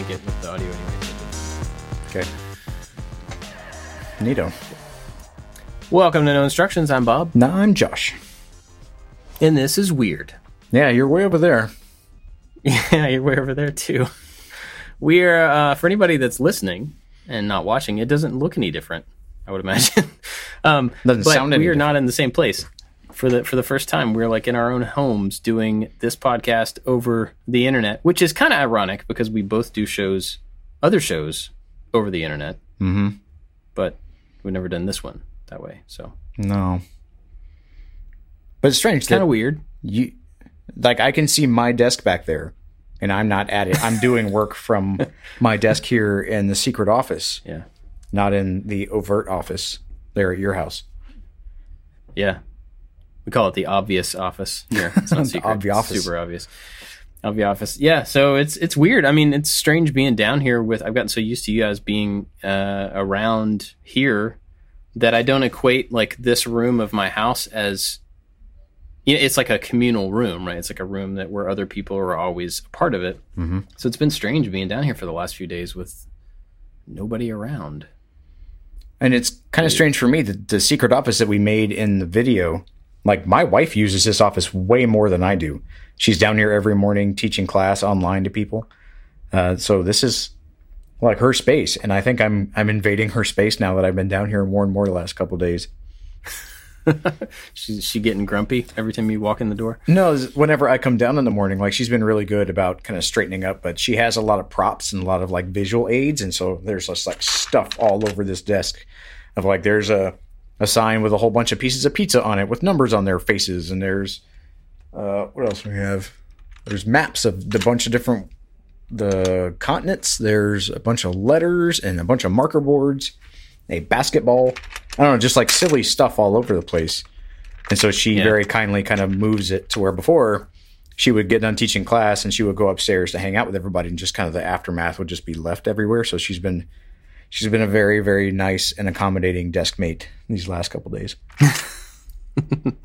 sync it with the audio anyway. Okay. Neato. Welcome to No Instructions. I'm Bob, Now I'm Josh. and this is weird. Yeah, you're way over there. Yeah, you're way over there too. We're uh, for anybody that's listening and not watching. It doesn't look any different. I would imagine. um, Doesn't but sound any we are different. not in the same place for the for the first time. We're like in our own homes doing this podcast over the internet, which is kind of ironic because we both do shows, other shows, over the internet. Mm-hmm. But we've never done this one that way. So No. But it's strange kind of weird. you like I can see my desk back there and I'm not at it. I'm doing work from my desk here in the secret office, Yeah. not in the overt office there at your house. Yeah. We call it the obvious office. Yeah, it's not secret. obvious office. Super obvious. Obvious office. Yeah, so it's it's weird. I mean, it's strange being down here with I've gotten so used to you guys being uh, around here that I don't equate like this room of my house as you know, it's like a communal room, right? It's like a room that where other people are always a part of it. Mm-hmm. So it's been strange being down here for the last few days with nobody around. And it's kind of strange for me that the secret office that we made in the video, like my wife uses this office way more than I do. She's down here every morning teaching class online to people. Uh, so this is like her space, and I think I'm I'm invading her space now that I've been down here more and more the last couple of days. She's she getting grumpy every time you walk in the door. No, whenever I come down in the morning, like she's been really good about kind of straightening up, but she has a lot of props and a lot of like visual aids, and so there's just like stuff all over this desk of like there's a a sign with a whole bunch of pieces of pizza on it with numbers on their faces, and there's uh, what else do we have? There's maps of the bunch of different the continents. There's a bunch of letters and a bunch of marker boards, a basketball. I don't know, just like silly stuff all over the place. And so she Yeah. very kindly kind of moves it to where before she would get done teaching class and she would go upstairs to hang out with everybody and just kind of the aftermath would just be left everywhere. So she's been she's been a very, very nice and accommodating desk mate these last couple days.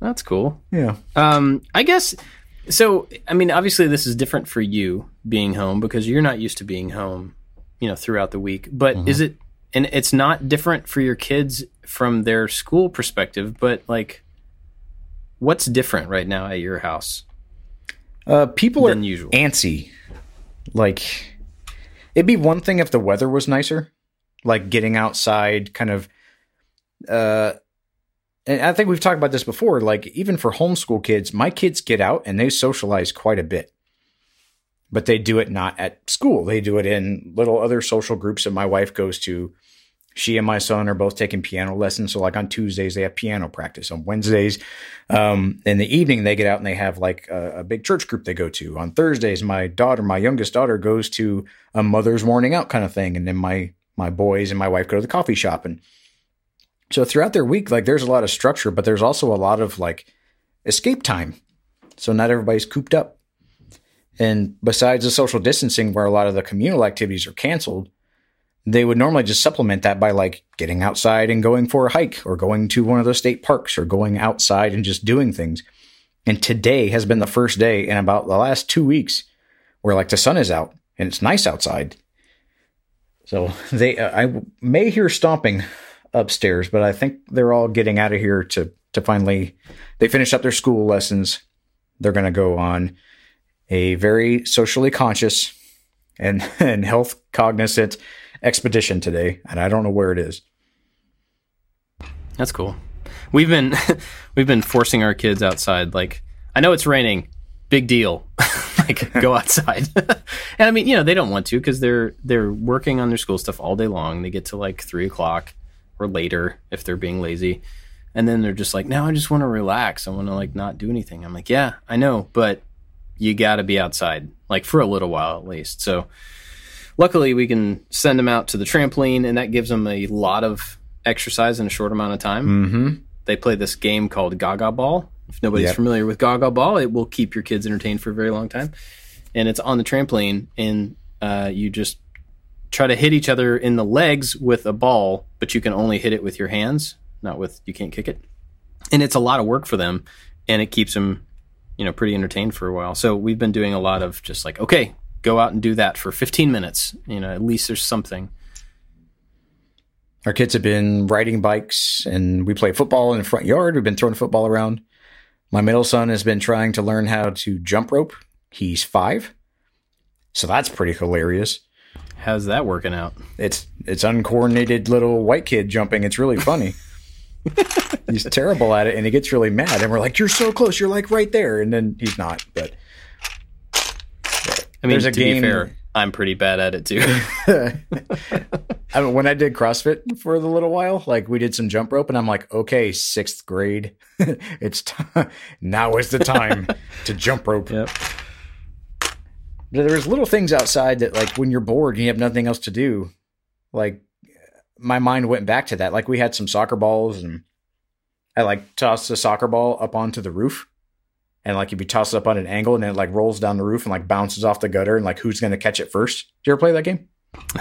That's cool. Yeah. Um, I guess so. I mean, obviously, this is different for you being home because you're not used to being home, you know, throughout the week. But is it? And it's not different for your kids from their school perspective. But like, what's different right now at your house? Uh, people are usual. antsy. Like, it'd be one thing if the weather was nicer, like getting outside, kind of. Uh, and I think we've talked about this before. Like, even for homeschool kids, my kids get out and they socialize quite a bit, but they do it not at school. They do it in little other social groups that my wife goes to. She and my son are both taking piano lessons. So, like on Tuesdays, they have piano practice. On Wednesdays, um, in the evening, they get out and they have like a, a big church group they go to. On Thursdays, my daughter, my youngest daughter, goes to a mother's morning out kind of thing, and then my my boys and my wife go to the coffee shop. And so throughout their week, like there's a lot of structure, but there's also a lot of like escape time. So not everybody's cooped up. And besides the social distancing, where a lot of the communal activities are canceled, they would normally just supplement that by like getting outside and going for a hike or going to one of the state parks or going outside and just doing things. And today has been the first day in about the last two weeks where like the sun is out and it's nice outside. So they, uh, I may hear stomping upstairs, but I think they're all getting out of here to to finally. They finish up their school lessons. They're going to go on a very socially conscious and and health cognizant expedition today, and I don't know where it is. That's cool. We've been we've been forcing our kids outside. Like, I know it's raining. Big deal. like, go outside. and I mean, you know, they don't want to because they're they're working on their school stuff all day long. They get to like three o'clock or later if they're being lazy, and then they're just like, "Now I just want to relax. I want to like not do anything." I'm like, "Yeah, I know, but you got to be outside like for a little while at least." So luckily we can send them out to the trampoline and that gives them a lot of exercise in a short amount of time. Mm-hmm. they play this game called gaga ball. If nobody's Yep. familiar with gaga ball it will keep your kids entertained for a very long time. And it's on the trampoline and uh, you just try to hit each other in the legs with a ball but you can only hit it with your hands not with you can't kick it. And it's a lot of work for them and it keeps them you know pretty entertained for a while. So we've been doing a lot of just like okay go out and do that for 15 minutes. You know, at least there's something. Our kids have been riding bikes and we play football in the front yard. We've been throwing football around. My middle son has been trying to learn how to jump rope. He's five. So that's pretty hilarious. How's that working out? It's it's uncoordinated little white kid jumping. It's really funny. he's terrible at it and he gets really mad and we're like, You're so close, you're like right there. And then he's not. But I mean, There's a to game- be fair, I'm pretty bad at it too. I mean, when I did CrossFit for a little while, like we did some jump rope, and I'm like, okay, sixth grade, it's t- now is the time to jump rope. yep. There's little things outside that, like, when you're bored and you have nothing else to do, like my mind went back to that. Like we had some soccer balls, and I like tossed the soccer ball up onto the roof, and like if you toss it up on an angle, and then it like rolls down the roof and like bounces off the gutter, and like who's gonna catch it first? Did you ever play that game?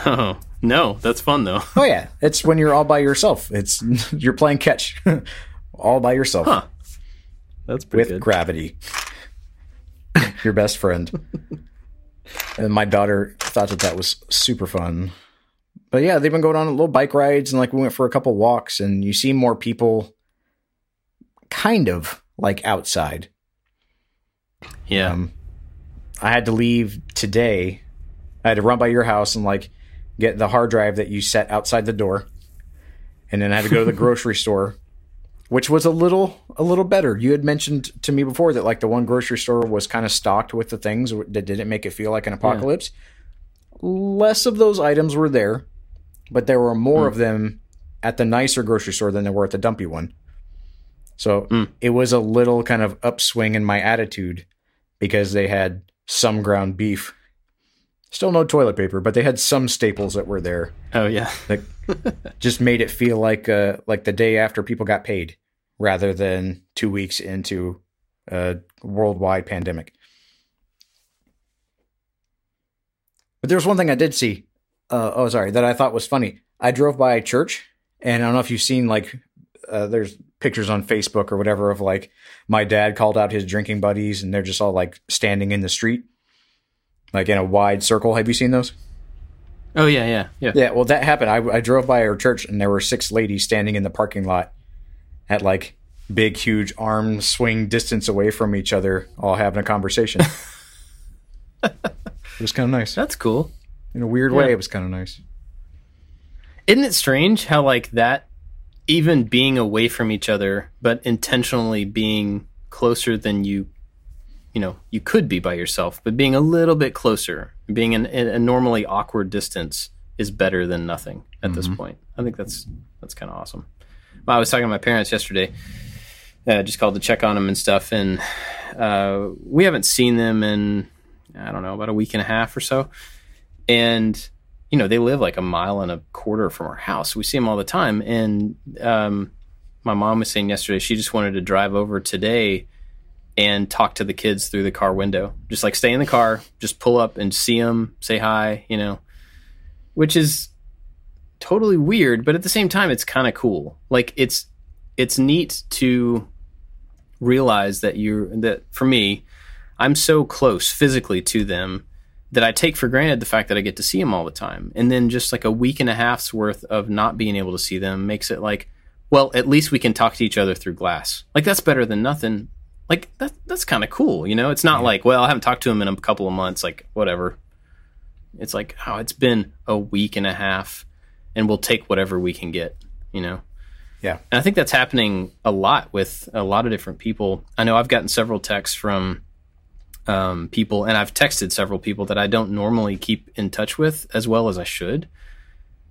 Oh no, that's fun though. Oh yeah, it's when you're all by yourself. It's you're playing catch, all by yourself Huh. That's pretty good. with good. gravity. Your best friend. and my daughter thought that that was super fun. But yeah, they've been going on little bike rides and like we went for a couple walks and you see more people kind of like outside. Yeah. Um, I had to leave today. I had to run by your house and like get the hard drive that you set outside the door, and then I had to go to the grocery store, which was a little a little better. You had mentioned to me before that like the one grocery store was kind of stocked with the things that didn't make it feel like an apocalypse. Less of those items were there, but there were more of them at the nicer grocery store than there were at the dumpy one. So Mm. it was a little kind of upswing in my attitude because they had some ground beef. Still no toilet paper, but they had some staples that were there. oh yeah. That just made it feel like uh, like the day after people got paid, rather than two weeks into a worldwide pandemic. But there was one thing I did see. Uh, oh, sorry, that I thought was funny. I drove by a church, and I don't know if you've seen like uh, there's pictures on Facebook or whatever of like my dad called out his drinking buddies, and they're just all like standing in the street, like in a wide circle. Have you seen those? Oh yeah, yeah, yeah. Yeah, well, that happened. I, I drove by our church, and there were six ladies standing in the parking lot at like big, huge arm swing distance away from each other, all having a conversation. it was kind of nice. That's cool. In a weird way, it was kind of nice. Isn't it strange how like that even being away from each other but intentionally being closer than you you know, you could be by yourself, but being a little bit closer, being in, in a normally awkward distance is better than nothing at this point. I think that's that's kind of awesome. Well, I was talking to my parents yesterday. Uh, just called to check on them and stuff, and uh, we haven't seen them in I don't know about a week and a half or so. And you know they live like a mile and a quarter from our house. We see them all the time. And um, my mom was saying yesterday she just wanted to drive over today and talk to the kids through the car window. Just like stay in the car, just pull up and see them, say hi, you know, which is totally weird, but at the same time, it's kind of cool. Like it's it's neat to realize that you're that for me, I'm so close physically to them that I take for granted the fact that I get to see them all the time. And then just like a week and a half's worth of not being able to see them makes it like, well, at least we can talk to each other through glass. Like that's better than nothing. Like that that's kind of cool, you know? It's not like, well, I haven't talked to him in a couple of months, like whatever. It's like, oh, it's been a week and a half and we'll take whatever we can get, you know? Yeah. And I think that's happening a lot with a lot of different people. I know I've gotten several texts from um, people, and I've texted several people that I don't normally keep in touch with as well as I should.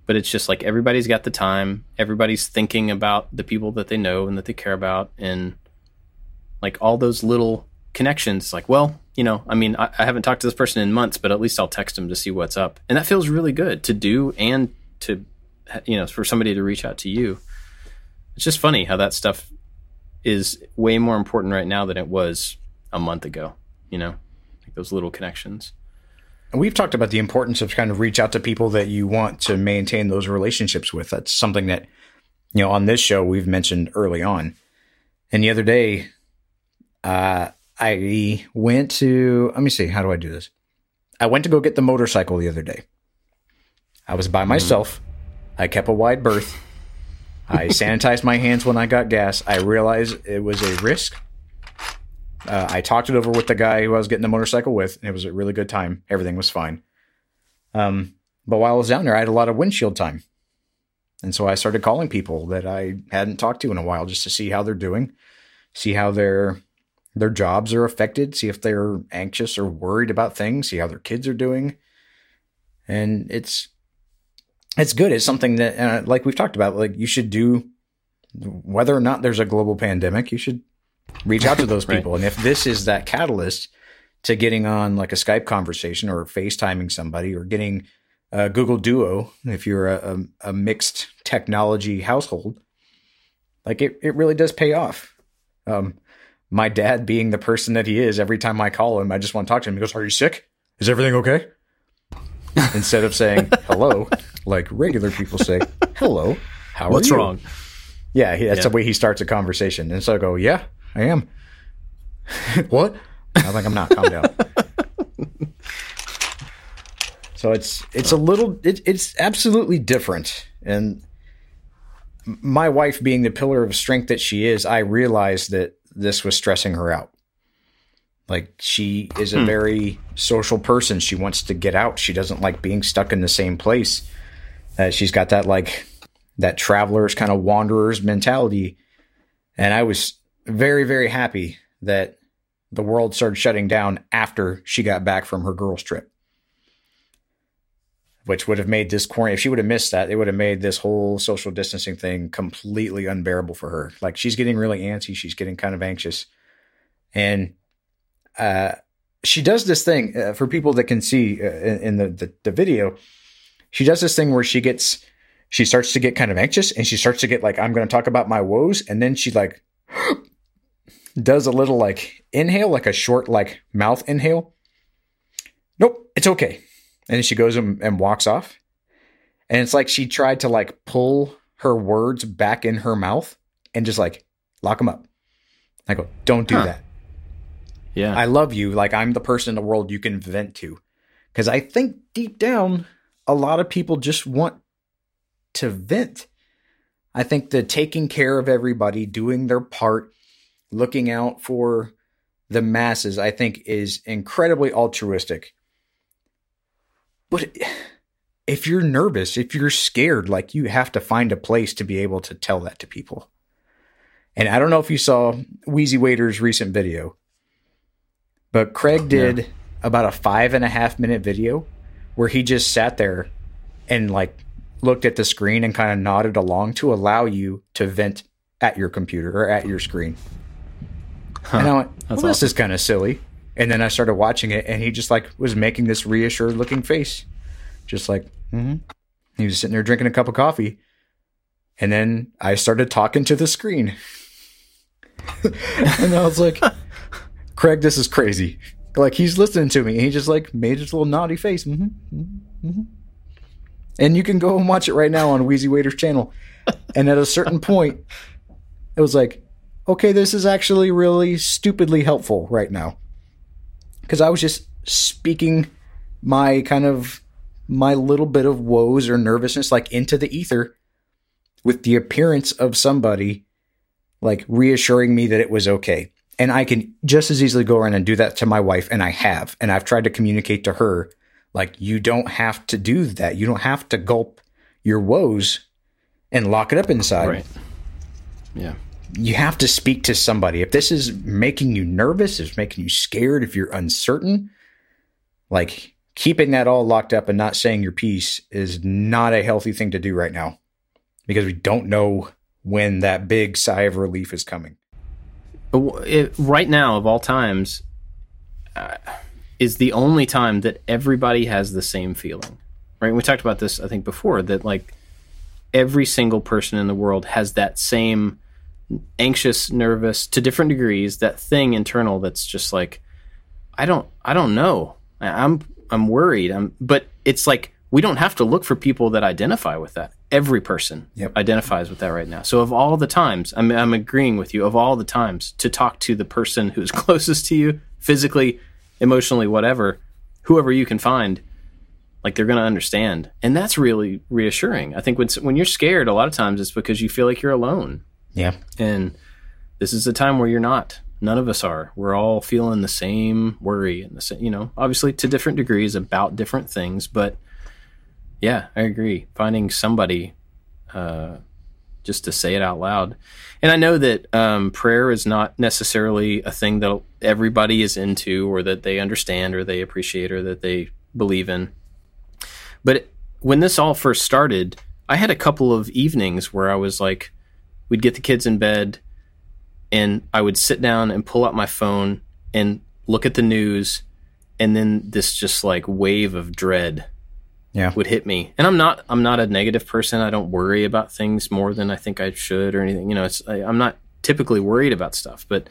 But it's just like everybody's got the time, everybody's thinking about the people that they know and that they care about, and like all those little connections. Like, well, you know, I mean, I, I haven't talked to this person in months, but at least I'll text them to see what's up, and that feels really good to do and to, you know, for somebody to reach out to you it's just funny how that stuff is way more important right now than it was a month ago. You know, like those little connections. And we've talked about the importance of kind of reach out to people that you want to maintain those relationships with. That's something that, you know, on this show we've mentioned early on. And the other day, uh, I went to, let me see, how do I do this? I went to go get the motorcycle the other day. I was by myself. I kept a wide berth. I sanitized my hands when I got gas. I realized it was a risk. Uh, I talked it over with the guy who I was getting the motorcycle with, and it was a really good time. Everything was fine. Um, but while I was down there, I had a lot of windshield time. And so I started calling people that I hadn't talked to in a while just to see how they're doing, see how their their jobs are affected, see if they're anxious or worried about things, see how their kids are doing. And it's it's good. It's something that uh, like we've talked about like you should do whether or not there's a global pandemic, you should reach out to those Right. people. And if this is that catalyst to getting on like a Skype conversation or FaceTiming somebody or getting uh, Google Duo, if you're a, a, a mixed technology household, like it, it really does pay off. Um, my dad being the person that he is, every time I call him, I just want to talk to him. He goes, Are you sick? Is everything okay? Instead of saying hello, like regular people say, hello, how are you? What's wrong? Yeah, he, that's Yeah. the way he starts a conversation. And so I go, Yeah, I am. what? I think I'm not. Calm down. so it's it's a little it, it's absolutely different. And my wife being the pillar of strength that she is, I realized that this was stressing her out. Like she is a very social person. She wants to get out. She doesn't like being stuck in the same place. Uh, she's got that like that travelers kind of wanderers mentality. And I was very, very happy that the world started shutting down after she got back from her girls' trip. Which would have made this quarantine, if she would have missed that, it would have made this whole social distancing thing completely unbearable for her. Like she's getting really antsy. She's getting kind of anxious. And uh, she does this thing uh, for people that can see uh, in, the, the, the video. She does this thing where she gets she starts to get kind of anxious and she starts to get like i'm going to talk about my woes and then she like does a little like inhale like a short like mouth inhale nope it's okay and then she goes and, and walks off and it's like she tried to like pull her words back in her mouth and just like lock them up i go don't do Huh. that Yeah. I love you. Like I'm the person in the world you can vent to. Because I think deep down, a lot of people just want to vent. I think the taking care of everybody, doing their part, looking out for the masses, I think is incredibly altruistic. But if you're nervous, if you're scared, like you have to find a place to be able to tell that to people. And I don't know if you saw Wheezy Waiter's recent video, but Craig did about a five and a half minute video where he just sat there and like looked at the screen and kind of nodded along to allow you to vent at your computer or at your screen. And I went, well, That's this is kind of silly. And then I started watching it, and he just like was making this reassured looking face, just like mm-hmm. he was sitting there drinking a cup of coffee. And then I started talking to the screen, and I was like, "Craig, this is crazy." Like he's listening to me, and he just like made his little naughty face. Mm-hmm, mm-hmm, And you can go and watch it right now on Wheezy Waiter's channel. And at a certain point, it was like, okay, this is actually really stupidly helpful right now. Because I was just speaking my kind of my little bit of woes or nervousness like into the ether with the appearance of somebody like reassuring me that it was okay. And I can just as easily go around and do that to my wife, and I have. And I've tried to communicate to her, like, you don't have to do that. You don't have to gulp your woes and lock it up inside right. Yeah. You have to speak to somebody. If this is making you nervous, if it's making you scared, if you're uncertain, like keeping that all locked up and not saying your piece is not a healthy thing to do right now because we don't know when that big sigh of relief is coming. It, right now, of all times, uh, is the only time that everybody has the same feeling. Right? We talked about this, I think, before that like every single person in the world has that same anxious, nervous to different degrees, that thing internal that's just like, I don't, I don't know. I'm, I'm worried. I'm, but it's like we don't have to look for people that identify with that. Every person Yep. identifies with that right now. So of all the times, I'm, I'm agreeing with you. Of all the times to talk to the person who's closest to you, physically, emotionally, whatever, whoever you can find, like they're going to understand, and that's really reassuring. I think when when you're scared, a lot of times it's because you feel like you're alone. Yeah, and this is a time where you're not. None of us are. We're all feeling the same worry and the same, you know, obviously to different degrees about different things, but yeah, I agree. Finding somebody uh, just to say it out loud. And I know that um, prayer is not necessarily a thing that everybody is into or that they understand or they appreciate or that they believe in. But when this all first started, I had a couple of evenings where I was like, we'd get the kids in bed and I would sit down and pull out my phone and look at the news. And then this just like wave of dread yeah. would hit me. And I'm not I'm not a negative person. I don't worry about things more than I think I should or anything. You know, it's I, I'm not typically worried about stuff. But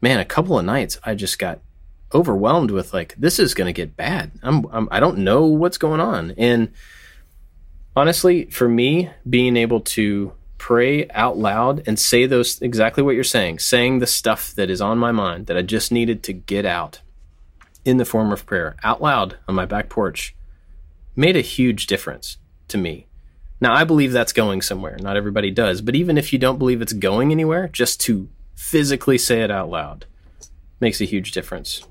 man, a couple of nights I just got overwhelmed with like this is going to get bad. I'm, I'm I don't know what's going on. And honestly, for me, being able to pray out loud and say those exactly what you're saying, saying the stuff that is on my mind that I just needed to get out in the form of prayer out loud on my back porch made a huge difference to me. Now, I believe that's going somewhere. Not everybody does. But even if you don't believe it's going anywhere, just to physically say it out loud makes a huge difference.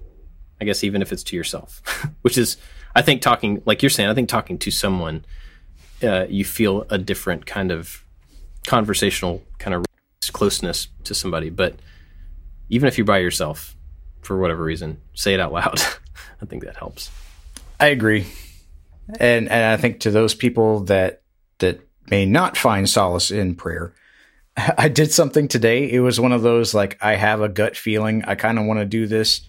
I guess even if it's to yourself, which is, I think, talking, like you're saying, I think talking to someone, uh, you feel a different kind of conversational kind of closeness to somebody. But even if you're by yourself, for whatever reason, say it out loud. I think that helps. I agree and and I think to those people that that may not find solace in prayer, I did something today. It was one of those like I have a gut feeling I kind of want to do this.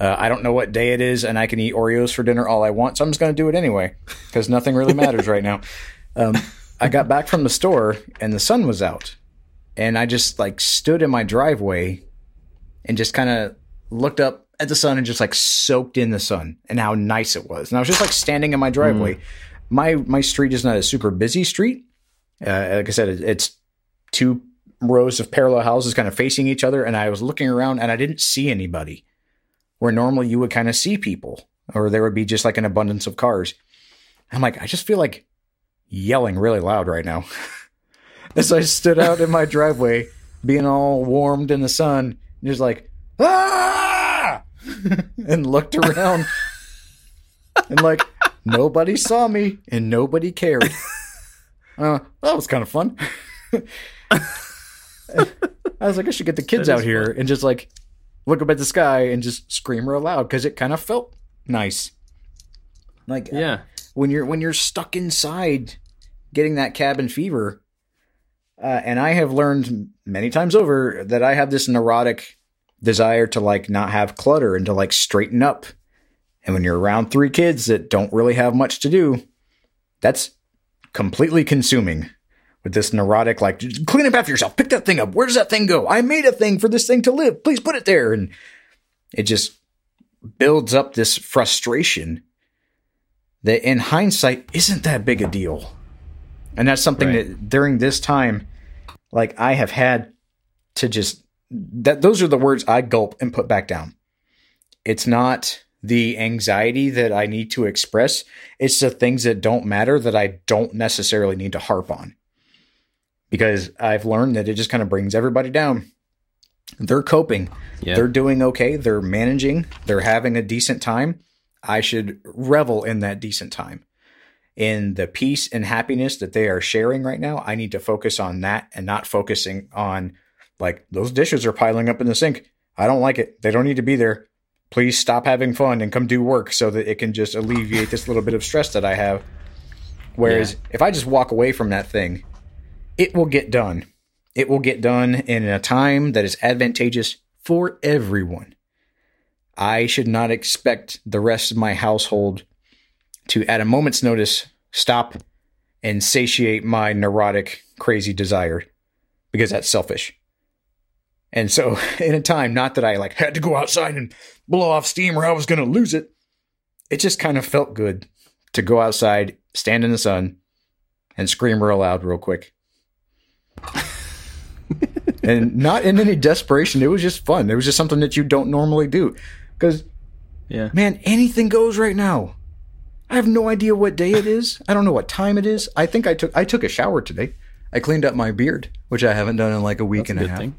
Uh, I don't know what day it is, and I can eat Oreos for dinner all I want, so I'm just going to do it anyway because nothing really matters right now. Um, I got back from the store and the sun was out, and I just like stood in my driveway and just kind of looked up at the sun and just like soaked in the sun and how nice it was. And I was just like standing in my driveway. Mm. My my street is not a super busy street. Uh, like I said, it's two rows of parallel houses kind of facing each other. And I was looking around and I didn't see anybody. Where normally you would kind of see people, or there would be just like an abundance of cars. I'm like, I just feel like yelling really loud right now. As I stood out in my driveway, being all warmed in the sun, and just like, ah! and looked around and like nobody saw me and nobody cared. Uh, that was kind of fun. I was like, I should get the kids out here fun. and just like look up at the sky and just scream real loud because it kind of felt nice. Like yeah, when you're when you're stuck inside, getting that cabin fever. Uh, and I have learned many times over that I have this neurotic desire to like not have clutter and to like straighten up. And when you're around three kids that don't really have much to do, that's completely consuming with this neurotic, like, clean up after yourself, pick that thing up. Where does that thing go? I made a thing for this thing to live. Please put it there. And it just builds up this frustration that in hindsight isn't that big a deal. And that's something right. that during this time, like I have had to just that those are the words I gulp and put back down. It's not the anxiety that I need to express. It's the things that don't matter that I don't necessarily need to harp on. Because I've learned that it just kind of brings everybody down. They're coping. They're doing okay. They're managing. They're having a decent time. I should revel in that decent time. In the peace and happiness that they are sharing right now, I need to focus on that and not focusing on like those dishes are piling up in the sink. I don't like it. They don't need to be there. Please stop having fun and come do work so that it can just alleviate this little bit of stress that I have. Whereas yeah. if I just walk away from that thing, it will get done. It will get done in a time that is advantageous for everyone. I should not expect the rest of my household to, at a moment's notice, stop and satiate my neurotic, crazy desire because that's selfish. And so, in a time, not that I like had to go outside and blow off steam or I was going to lose it, it just kind of felt good to go outside, stand in the sun, and scream real loud, real quick. and not in any desperation. It was just fun. It was just something that you don't normally do. Because Yeah. Man, anything goes right now. I have no idea what day it is. I don't know what time it is. I think I took I took a shower today. I cleaned up my beard, which I haven't done in like a week That's and a a half. thing.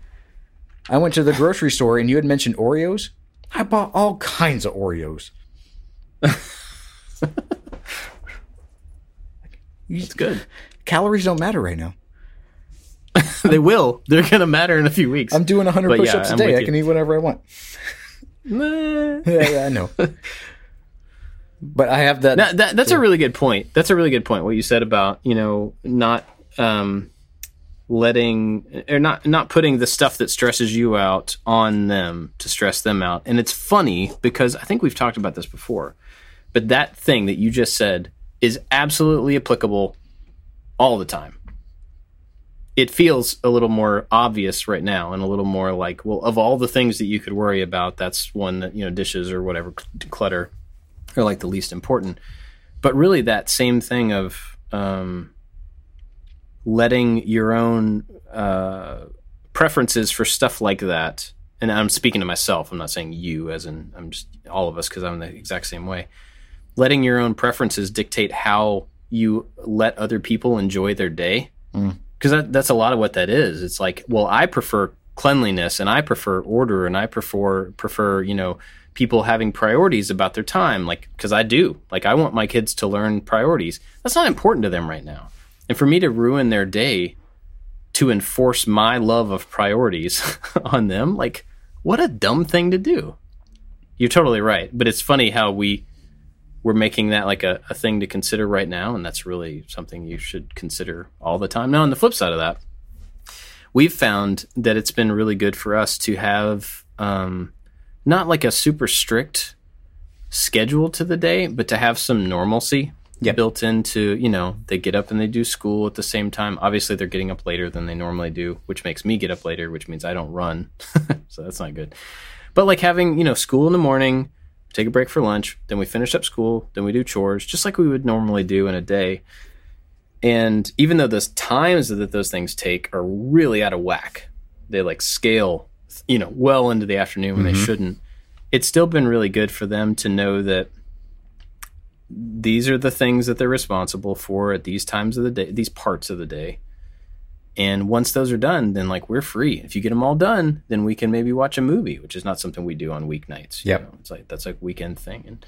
I went to the grocery store and you had mentioned Oreos. I bought all kinds of Oreos. It's good. Calories don't matter right now. they will. They're gonna matter in a few weeks. I'm doing 100 But push-ups I'm a day. I you. can eat whatever I want. Yeah, yeah, I know. but I have that. That, that that's a really good point. That's a really good point. What you said about you know not um, letting or not not putting the stuff that stresses you out on them to stress them out. And it's funny because I think we've talked about this before, but that thing that you just said is absolutely applicable all the time. It feels a little more obvious right now and a little more like, well, of all the things that you could worry about, that's one that, you know, dishes or whatever, clutter are like the least important. But really, that same thing of um, letting your own uh, preferences for stuff like that, and I'm speaking to myself, I'm not saying you, as in I'm just all of us, because I'm the exact same way. Letting your own preferences dictate how you let other people enjoy their day. Because that, that's a lot of what that is. It's like, well, I prefer cleanliness and I prefer order and I prefer prefer you know people having priorities about their time like because i do. Like i want my kids to learn priorities. That's not important to them right now. And for me to ruin their day to enforce my love of priorities on them like what a dumb thing to do. You're totally right. But it's funny how we we're making that like a, a thing to consider right now and that's really something you should consider all the time now on the flip side of that we've found that it's been really good for us to have um, not like a super strict schedule to the day, but to have some normalcy Yep. built into, you know, they get up and they do school at the same time. Obviously, they're getting up later than they normally do, which makes me get up later, which means I don't run. so that's not good. But like having, you know, school in the morning, take a break for lunch, then we finish up school, then we do chores, just like we would normally do in a day. And even though those times that those things take are really out of whack, they like scale, you know, well into the afternoon when they mm-hmm. shouldn't. It's still been really good for them to know that these are the things that they're responsible for at these times of the day, these parts of the day. And once those are done, then like we're free. If you get them all done, then we can maybe watch a movie, which is not something we do on weeknights. know? It's like that's a weekend thing. And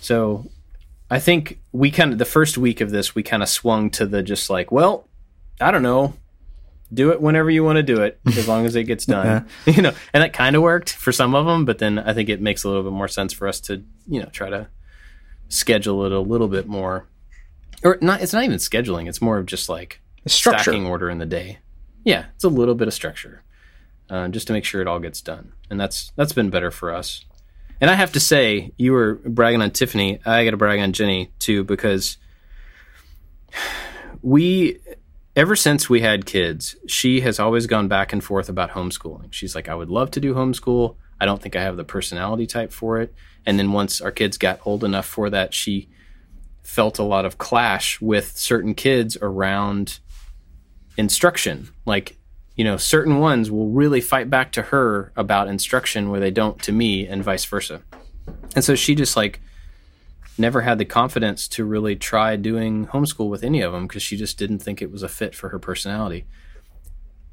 so I think we kind of the first week of this we kind of swung to the just like, well, I don't know, do it whenever you want to do it, as long as it gets done. you know, and that kind of worked for some of them, but then I think it makes a little bit more sense for us to you know try to schedule it a little bit more, or not. It's not even scheduling; it's more of just like Structure. stacking order in the day. Yeah, it's a little bit of structure, uh, just to make sure it all gets done, and that's that's been better for us. And I have to say, you were bragging on Tiffany. I got to brag on Jenny too because we, ever since we had kids, she has always gone back and forth about homeschooling. She's like, I would love to do homeschool. I don't think I have the personality type for it. And then once our kids got old enough for that, she felt a lot of clash with certain kids around instruction. Like, you know, certain ones will really fight back to her about instruction where they don't to me, and vice versa. And so she just like never had the confidence to really try doing homeschool with any of them because she just didn't think it was a fit for her personality.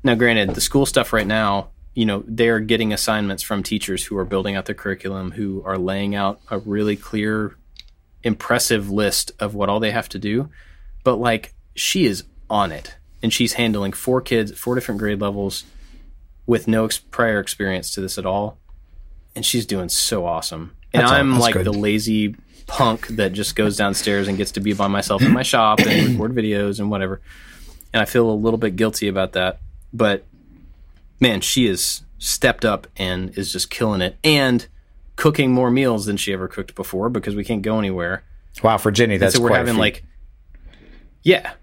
Now, granted, the school stuff right now, you know, they're getting assignments from teachers who are building out their curriculum, who are laying out a really clear, impressive list of what all they have to do. But like, she is on it and she's handling four kids at four different grade levels with no ex- prior experience to this at all. And she's doing so awesome. And That's I'm like good. the lazy punk that just goes downstairs and gets to be by myself in my shop and record videos and whatever. And I feel a little bit guilty about that. But man, she has stepped up and is just killing it and cooking more meals than she ever cooked before because we can't go anywhere. Wow, for Jenny, that's so we're having like, yeah,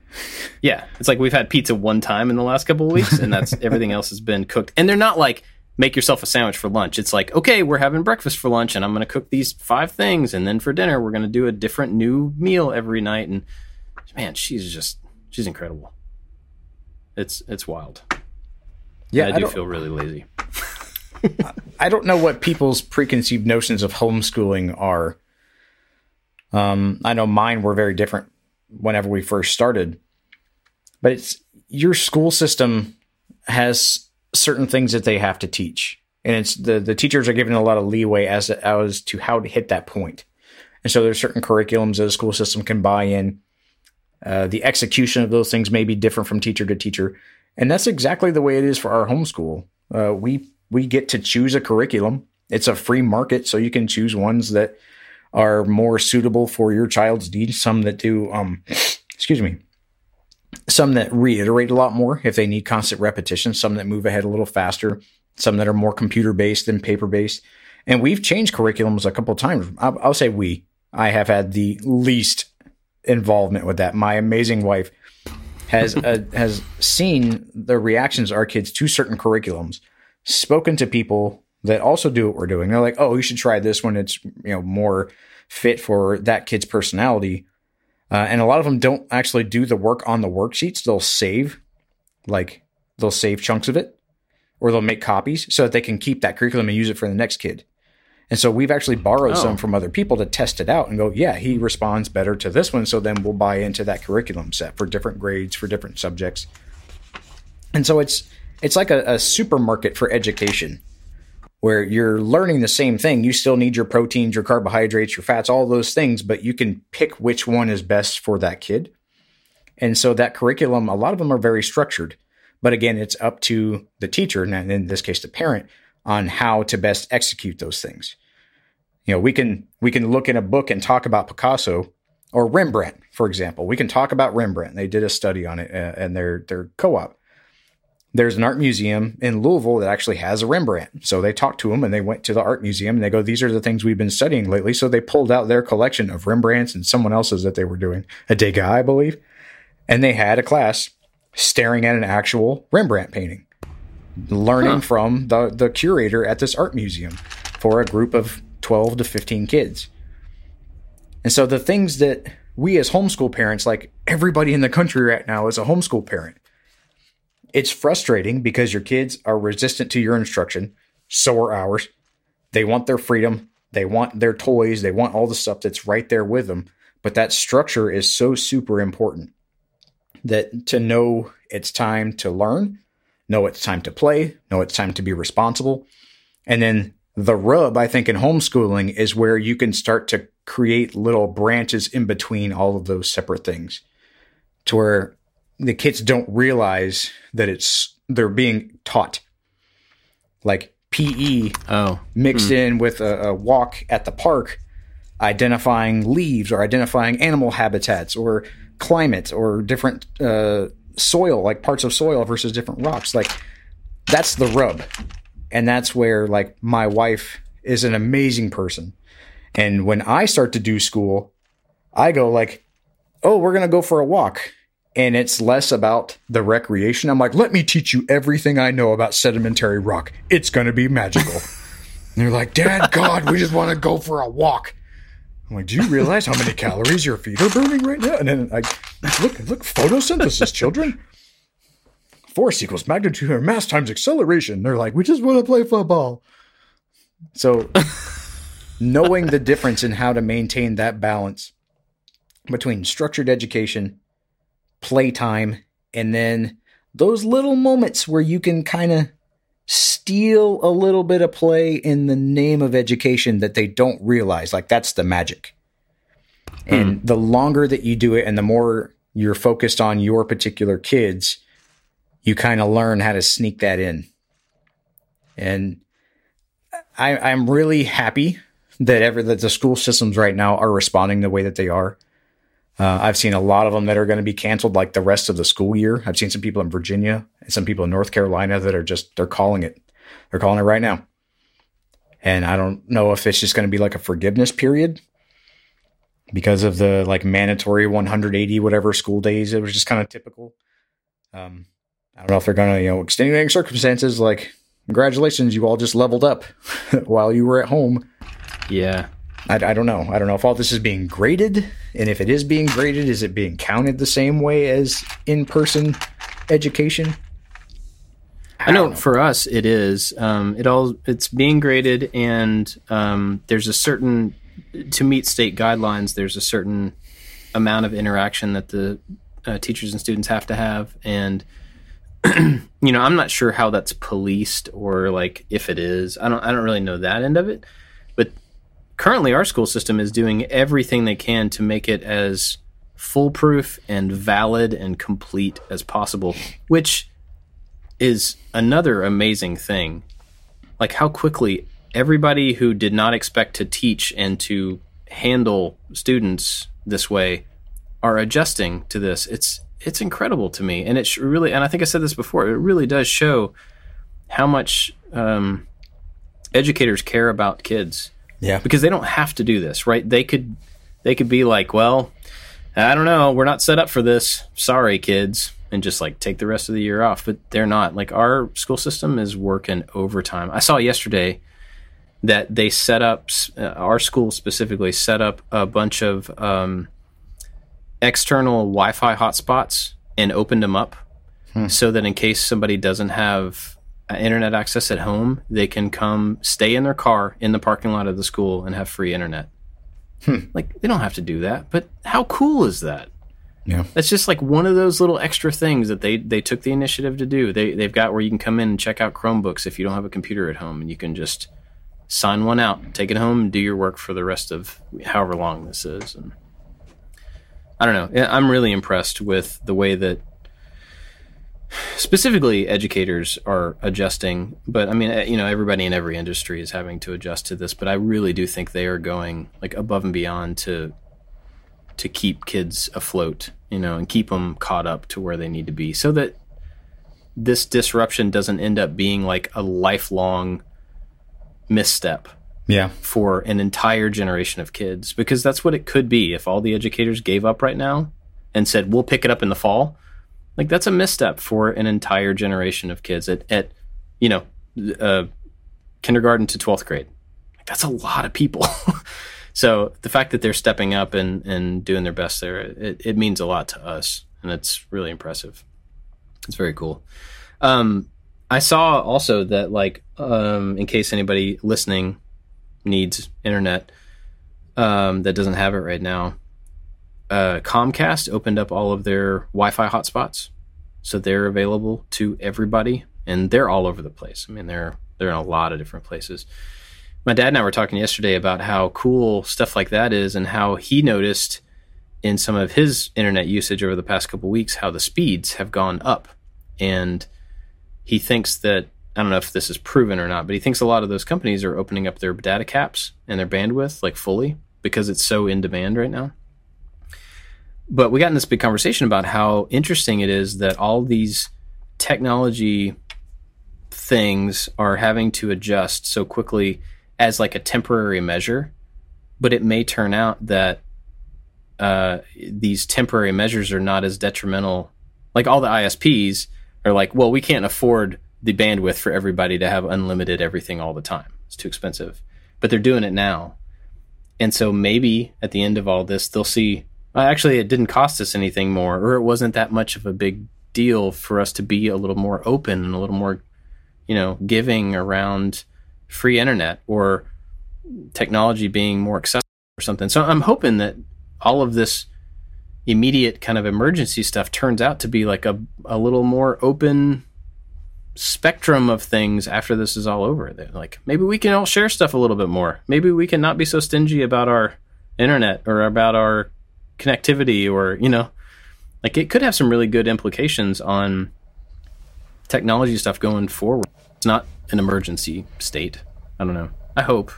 yeah. It's like we've had pizza one time in the last couple of weeks, and that's everything else has been cooked. And they're not like make yourself a sandwich for lunch. It's like okay, we're having breakfast for lunch, and I'm going to cook these five things, and then for dinner we're going to do a different new meal every night. And man, she's just she's incredible. It's it's wild. yeah, I I, do feel really lazy. I don't know what people's preconceived notions of homeschooling are. Um, I know mine were very different whenever we first started, but it's your school system has certain things that they have to teach, and it's the the teachers are given a lot of leeway as as to how to hit that point. And so there's certain curriculums that a school system can buy in. Uh, the execution of those things may be different from teacher to teacher, and that's exactly the way it is for our homeschool. Uh, we we get to choose a curriculum. It's a free market, so you can choose ones that are more suitable for your child's needs. Some that do, um, excuse me, some that reiterate a lot more if they need constant repetition. Some that move ahead a little faster. Some that are more computer based than paper based. And we've changed curriculums a couple of times. I'll, I'll say we. I have had the least involvement with that. My amazing wife has uh, has seen the reactions of our kids to certain curriculums, spoken to people that also do what we're doing. They're like, "Oh, you should try this one. It's you know more fit for that kid's personality." Uh, and a lot of them don't actually do the work on the worksheets. They'll save, like they'll save chunks of it, or they'll make copies so that they can keep that curriculum and use it for the next kid. And so we've actually borrowed oh. some from other people to test it out and go, yeah, he responds better to this one. So then we'll buy into that curriculum set for different grades for different subjects. And so it's it's like a, a supermarket for education where you're learning the same thing. You still need your proteins, your carbohydrates, your fats, all those things, but you can pick which one is best for that kid. And so that curriculum, a lot of them are very structured. But again, it's up to the teacher, and in this case, the parent, on how to best execute those things. You know, we can we can look in a book and talk about Picasso or Rembrandt, for example. We can talk about Rembrandt. They did a study on it, uh, and their their co-op. There's an art museum in Louisville that actually has a Rembrandt. So they talked to him and they went to the art museum and they go, These are the things we've been studying lately. So they pulled out their collection of Rembrandts and someone else's that they were doing, a Degas, I believe. And they had a class staring at an actual Rembrandt painting learning huh. from the, the curator at this art museum for a group of 12 to 15 kids. And so the things that we as homeschool parents, like everybody in the country right now is a homeschool parent. It's frustrating because your kids are resistant to your instruction. So are ours. They want their freedom. They want their toys. They want all the stuff that's right there with them. But that structure is so super important that to know it's time to learn know it's time to play, know it's time to be responsible. And then the rub, I think, in homeschooling is where you can start to create little branches in between all of those separate things to where the kids don't realize that it's they're being taught. Like PE oh. mixed mm. in with a, a walk at the park, identifying leaves or identifying animal habitats or climate or different uh, soil, like parts of soil versus different rocks. Like that's the rub. And that's where like my wife is an amazing person. And when I start to do school, I go like, "Oh, we're going to go for a walk." And it's less about the recreation. I'm like, "Let me teach you everything I know about sedimentary rock. It's going to be magical." and they're like, "Dad, God, we just want to go for a walk." I'm like, do you realize how many calories your feet are burning right now? And then I look, look, photosynthesis, children. Force equals magnitude or mass times acceleration. They're like, we just want to play football. So, knowing the difference in how to maintain that balance between structured education, playtime, and then those little moments where you can kind of steal a little bit of play in the name of education that they don't realize. Like that's the magic. Hmm. And the longer that you do it and the more you're focused on your particular kids, you kind of learn how to sneak that in. And I, I'm really happy that ever that the school systems right now are responding the way that they are. Uh, I've seen a lot of them that are going to be canceled like the rest of the school year. I've seen some people in Virginia and some people in North Carolina that are just, they're calling it. They're calling it right now. And I don't know if it's just going to be like a forgiveness period because of the like mandatory 180 whatever school days. It was just kind of typical. Um, I don't know if they're going to, you know, extenuating circumstances like, congratulations, you all just leveled up while you were at home. Yeah. I, I, don't know. I don't know if all this is being graded, and if it is being graded, is it being counted the same way as in person education? I know for us it is. Um, it all it's being graded, and um, there's a certain to meet state guidelines. There's a certain amount of interaction that the uh, teachers and students have to have, and you know, I'm not sure how that's policed or like if it is. I don't. I don't really know that end of it. Currently, our school system is doing everything they can to make it as foolproof and valid and complete as possible, which is another amazing thing. Like how quickly everybody who did not expect to teach and to handle students this way are adjusting to this. It's it's incredible to me, and it really and I think I said this before. It really does show how much um, educators care about kids. Yeah, because they don't have to do this, right? They could they could be like, well, I don't know, we're not set up for this. Sorry, kids and just like take the rest of the year off. But they're not. Like our school system is working overtime. I saw yesterday that they set up uh, our school specifically set up a bunch of um, external Wi-Fi hotspots and opened them up hmm. so that in case somebody doesn't have internet access at home, they can come stay in their car in the parking lot of the school and have free internet. Hmm. Like they don't have to do that, but how cool is that? Yeah. That's just like one of those little extra things that they they took the initiative to do. They they've got where you can come in and check out Chromebooks if you don't have a computer at home and you can just sign one out, take it home, and do your work for the rest of however long this is. And I don't know. I'm really impressed with the way that specifically educators are adjusting but i mean eh, you know everybody in every industry is having to adjust to this but i really do think they are going like above and beyond to to keep kids afloat, you know, and keep them caught up to where they need to be so that this disruption doesn't end up being like a lifelong misstep. Yeah. For an entire generation of kids because that's what it could be if all the educators gave up right now and said we'll pick it up in the fall. Like that's a misstep for an entire generation of kids at at you know, uh, kindergarten to 12th grade. Like that's a lot of people. So the fact that they're stepping up and, and doing their best there, it, it means a lot to us, and it's really impressive. It's very cool. Um, I saw also that, like, um, in case anybody listening needs internet um, that doesn't have it right now, uh, Comcast opened up all of their Wi-Fi hotspots, so they're available to everybody, and they're all over the place. I mean, they're they're in a lot of different places my dad and I were talking yesterday about how cool stuff like that is and how he noticed in some of his internet usage over the past couple weeks how the speeds have gone up. And he thinks that I don't know if this is proven or not, but he thinks a lot of those companies are opening up their data caps and their bandwidth like fully because it's so in demand right now. But we got in this big conversation about how interesting it is that all these technology things are having to adjust so quickly as like a temporary measure, but it may turn out that uh, these temporary measures are not as detrimental. Like all the ISPs are like, well, we can't afford the bandwidth for everybody to have unlimited everything all the time. It's too expensive. But they're doing it now. And so maybe at the end of all this, they'll see well, actually, it didn't cost us anything more, or it wasn't that much of a big deal for us to be a little more open and a little more, you know, giving around free internet or technology being more accessible or something. So I'm hoping that all of this immediate kind of emergency stuff turns out to be like a, a little more open spectrum of things after this is all over. Like maybe we can all share stuff a little bit more. Maybe we can not be so stingy about our internet or about our connectivity or, you know, like it could have some really good implications on technology stuff going forward. It's not an emergency state. I don't know. I hope.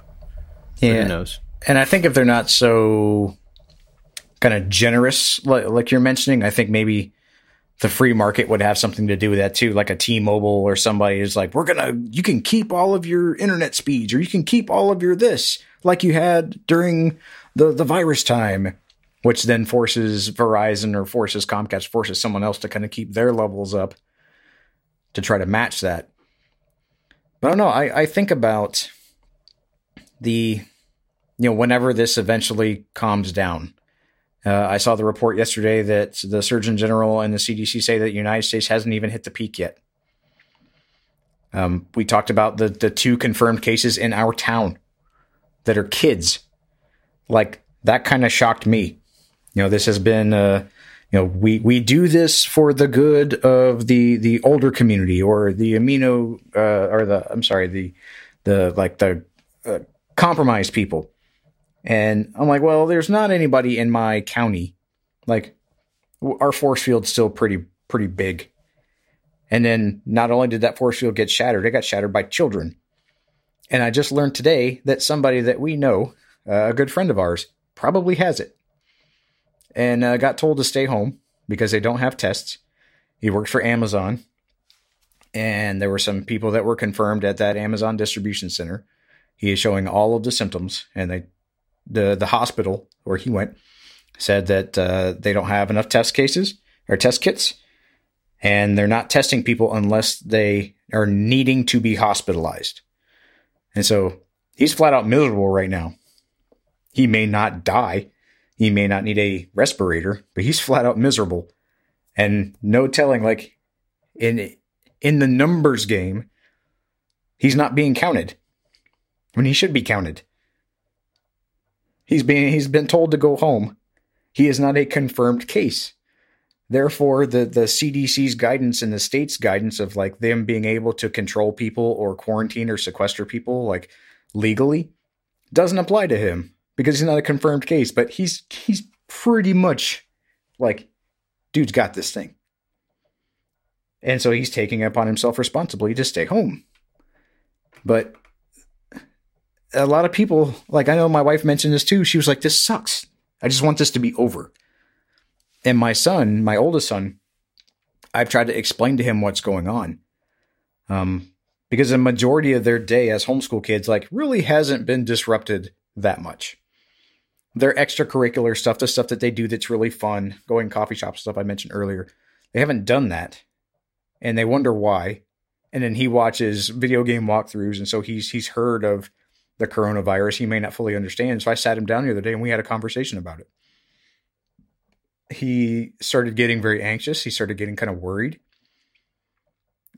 Yeah. who knows? And I think if they're not so kind of generous, like, like you're mentioning, I think maybe the free market would have something to do with that too. Like a T-Mobile or somebody is like, we're gonna, you can keep all of your internet speeds, or you can keep all of your this, like you had during the the virus time, which then forces Verizon or forces Comcast, forces someone else to kind of keep their levels up to try to match that. But I don't know. I, I think about the, you know, whenever this eventually calms down. Uh, I saw the report yesterday that the Surgeon General and the CDC say that the United States hasn't even hit the peak yet. Um, we talked about the the two confirmed cases in our town that are kids. Like that kind of shocked me. You know, this has been uh, you know we we do this for the good of the the older community or the amino uh, or the I'm sorry the the like the uh, compromised people. And I'm like, well, there's not anybody in my county. Like our force field's still pretty pretty big. And then not only did that force field get shattered, it got shattered by children. And I just learned today that somebody that we know, uh, a good friend of ours, probably has it. And uh, got told to stay home because they don't have tests. He worked for Amazon. And there were some people that were confirmed at that Amazon distribution center. He is showing all of the symptoms, and they, the the hospital where he went said that uh, they don't have enough test cases or test kits, and they're not testing people unless they are needing to be hospitalized. And so he's flat out miserable right now. He may not die. He may not need a respirator, but he's flat out miserable. And no telling, like in in the numbers game, he's not being counted when he should be counted. He's being he's been told to go home. He is not a confirmed case. Therefore, the, the CDC's guidance and the state's guidance of like them being able to control people or quarantine or sequester people like legally doesn't apply to him because he's not a confirmed case, but he's he's pretty much like dude's got this thing. And so he's taking upon himself responsibly to stay home. But a lot of people, like I know my wife mentioned this too. She was like, "This sucks. I just want this to be over." And my son, my oldest son, I've tried to explain to him what's going on, um, because the majority of their day as homeschool kids, like, really hasn't been disrupted that much. Their extracurricular stuff, the stuff that they do that's really fun, going coffee shops, stuff I mentioned earlier, they haven't done that, and they wonder why. And then he watches video game walkthroughs, and so he's he's heard of the coronavirus. He may not fully understand. So I sat him down the other day and we had a conversation about it. He started getting very anxious. He started getting kind of worried.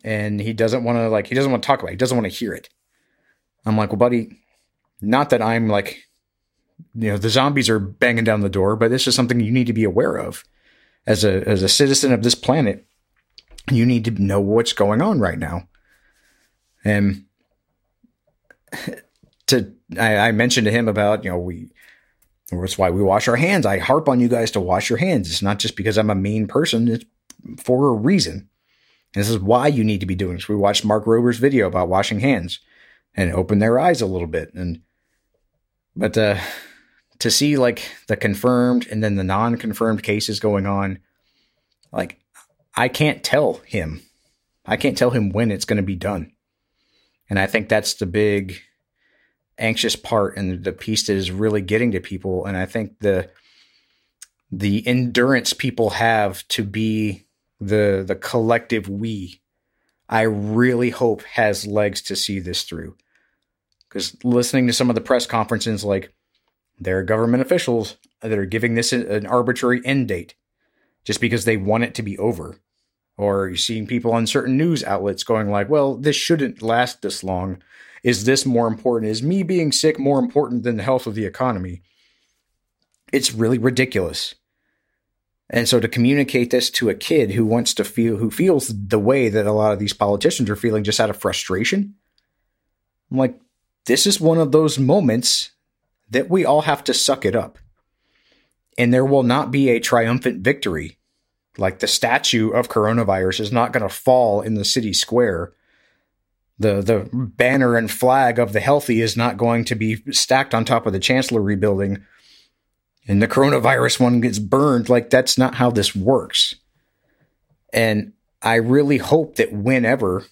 And he doesn't want to like he doesn't want to talk about it. He doesn't want to hear it. I'm like, well, buddy, not that I'm like, you know, the zombies are banging down the door, but this is something you need to be aware of. As a as a citizen of this planet, you need to know what's going on right now. And to I, I mentioned to him about you know we that's why we wash our hands. I harp on you guys to wash your hands. It's not just because I'm a mean person. It's for a reason. And this is why you need to be doing this. We watched Mark Rober's video about washing hands and it opened their eyes a little bit. And but uh, to see like the confirmed and then the non-confirmed cases going on, like I can't tell him. I can't tell him when it's going to be done. And I think that's the big anxious part and the piece that is really getting to people. And I think the the endurance people have to be the the collective we, I really hope has legs to see this through. Because listening to some of the press conferences, like there are government officials that are giving this an arbitrary end date just because they want it to be over. Or you're seeing people on certain news outlets going like, well, this shouldn't last this long is this more important? Is me being sick more important than the health of the economy? It's really ridiculous. And so to communicate this to a kid who wants to feel, who feels the way that a lot of these politicians are feeling just out of frustration, I'm like, this is one of those moments that we all have to suck it up. And there will not be a triumphant victory. Like the statue of coronavirus is not going to fall in the city square the the banner and flag of the healthy is not going to be stacked on top of the chancellery building and the coronavirus one gets burned like that's not how this works and i really hope that whenever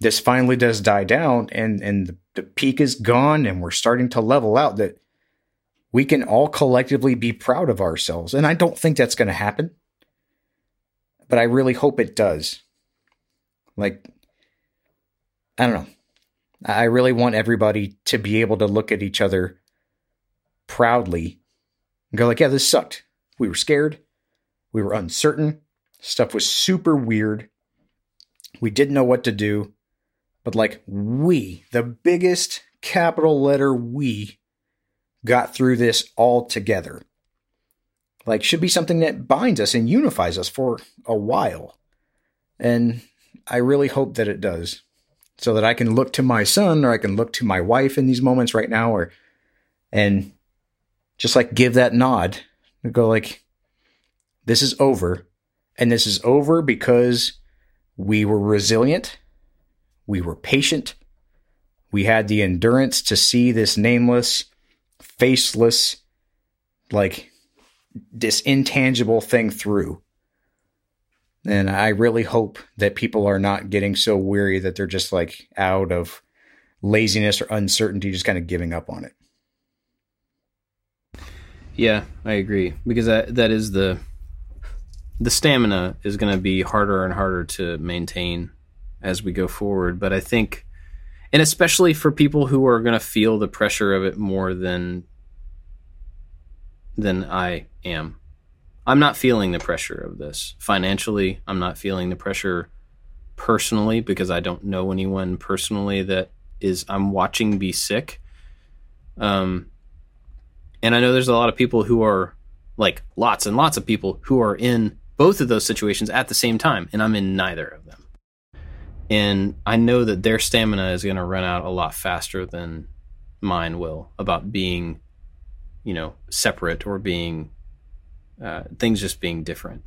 this finally does die down and and the, the peak is gone and we're starting to level out that we can all collectively be proud of ourselves and i don't think that's going to happen but i really hope it does like I don't know. I really want everybody to be able to look at each other proudly and go like, yeah, this sucked. We were scared. We were uncertain. Stuff was super weird. We didn't know what to do, but like we, the biggest capital letter we, got through this all together. Like, should be something that binds us and unifies us for a while. And I really hope that it does. So that I can look to my son or I can look to my wife in these moments right now or and just like give that nod and go like this is over and this is over because we were resilient we were patient. We had the endurance to see this nameless faceless like this intangible thing through. And i really hope that people are not getting so weary that they're just like out of laziness or uncertainty just kind of giving up on it. Yeah, I agree because that that is the the stamina is going to be harder and harder to maintain as we go forward. But I think, and especially for people who are going to feel the pressure of it more than than I am. I'm not feeling the pressure of this financially. I'm not feeling the pressure personally because I don't know anyone personally that is I'm watching be sick. Um, and I know there's a lot of people who are like lots and lots of people who are in both of those situations at the same time, and I'm in neither of them. And I know that their stamina is going to run out a lot faster than mine will about being, you know, separate or being uh, things just being different.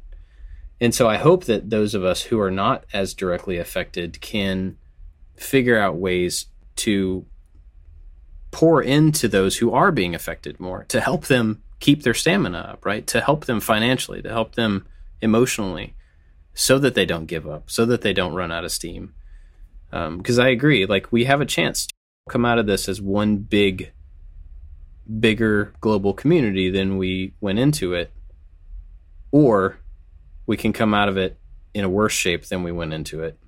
And so I hope that those of us who are not as directly affected can figure out ways to pour into those who are being affected more to help them keep their stamina up, right? To help them financially, to help them emotionally, so that they don't give up, so that they don't run out of steam. Because um, I agree, like we have a chance to come out of this as one big, bigger global community than we went into it, or we can come out of it in a worse shape than we went into it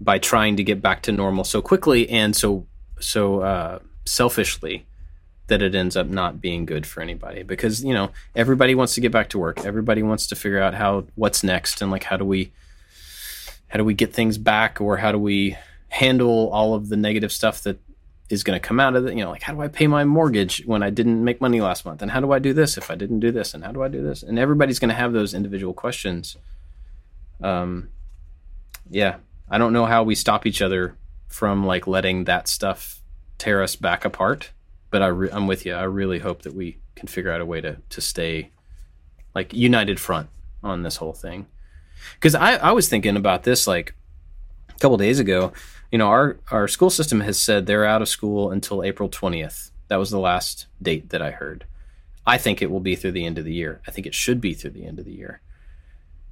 by trying to get back to normal so quickly and so so uh, selfishly that it ends up not being good for anybody. Because you know everybody wants to get back to work. Everybody wants to figure out how what's next and like how do we how do we get things back or how do we handle all of the negative stuff that is going to come out of it you know like how do i pay my mortgage when i didn't make money last month? And how do i do this if i didn't do this? And how do i do this? And everybody's going to have those individual questions. Um yeah. I don't know how we stop each other from like letting that stuff tear us back apart. But I re- I'm with you. I really hope that we can figure out a way to to stay like united front on this whole thing. Because I I was thinking about this like a couple days ago. You know, our our school system has said they're out of school until April 20th. That was the last date that I heard. I think it will be through the end of the year. I think it should be through the end of the year.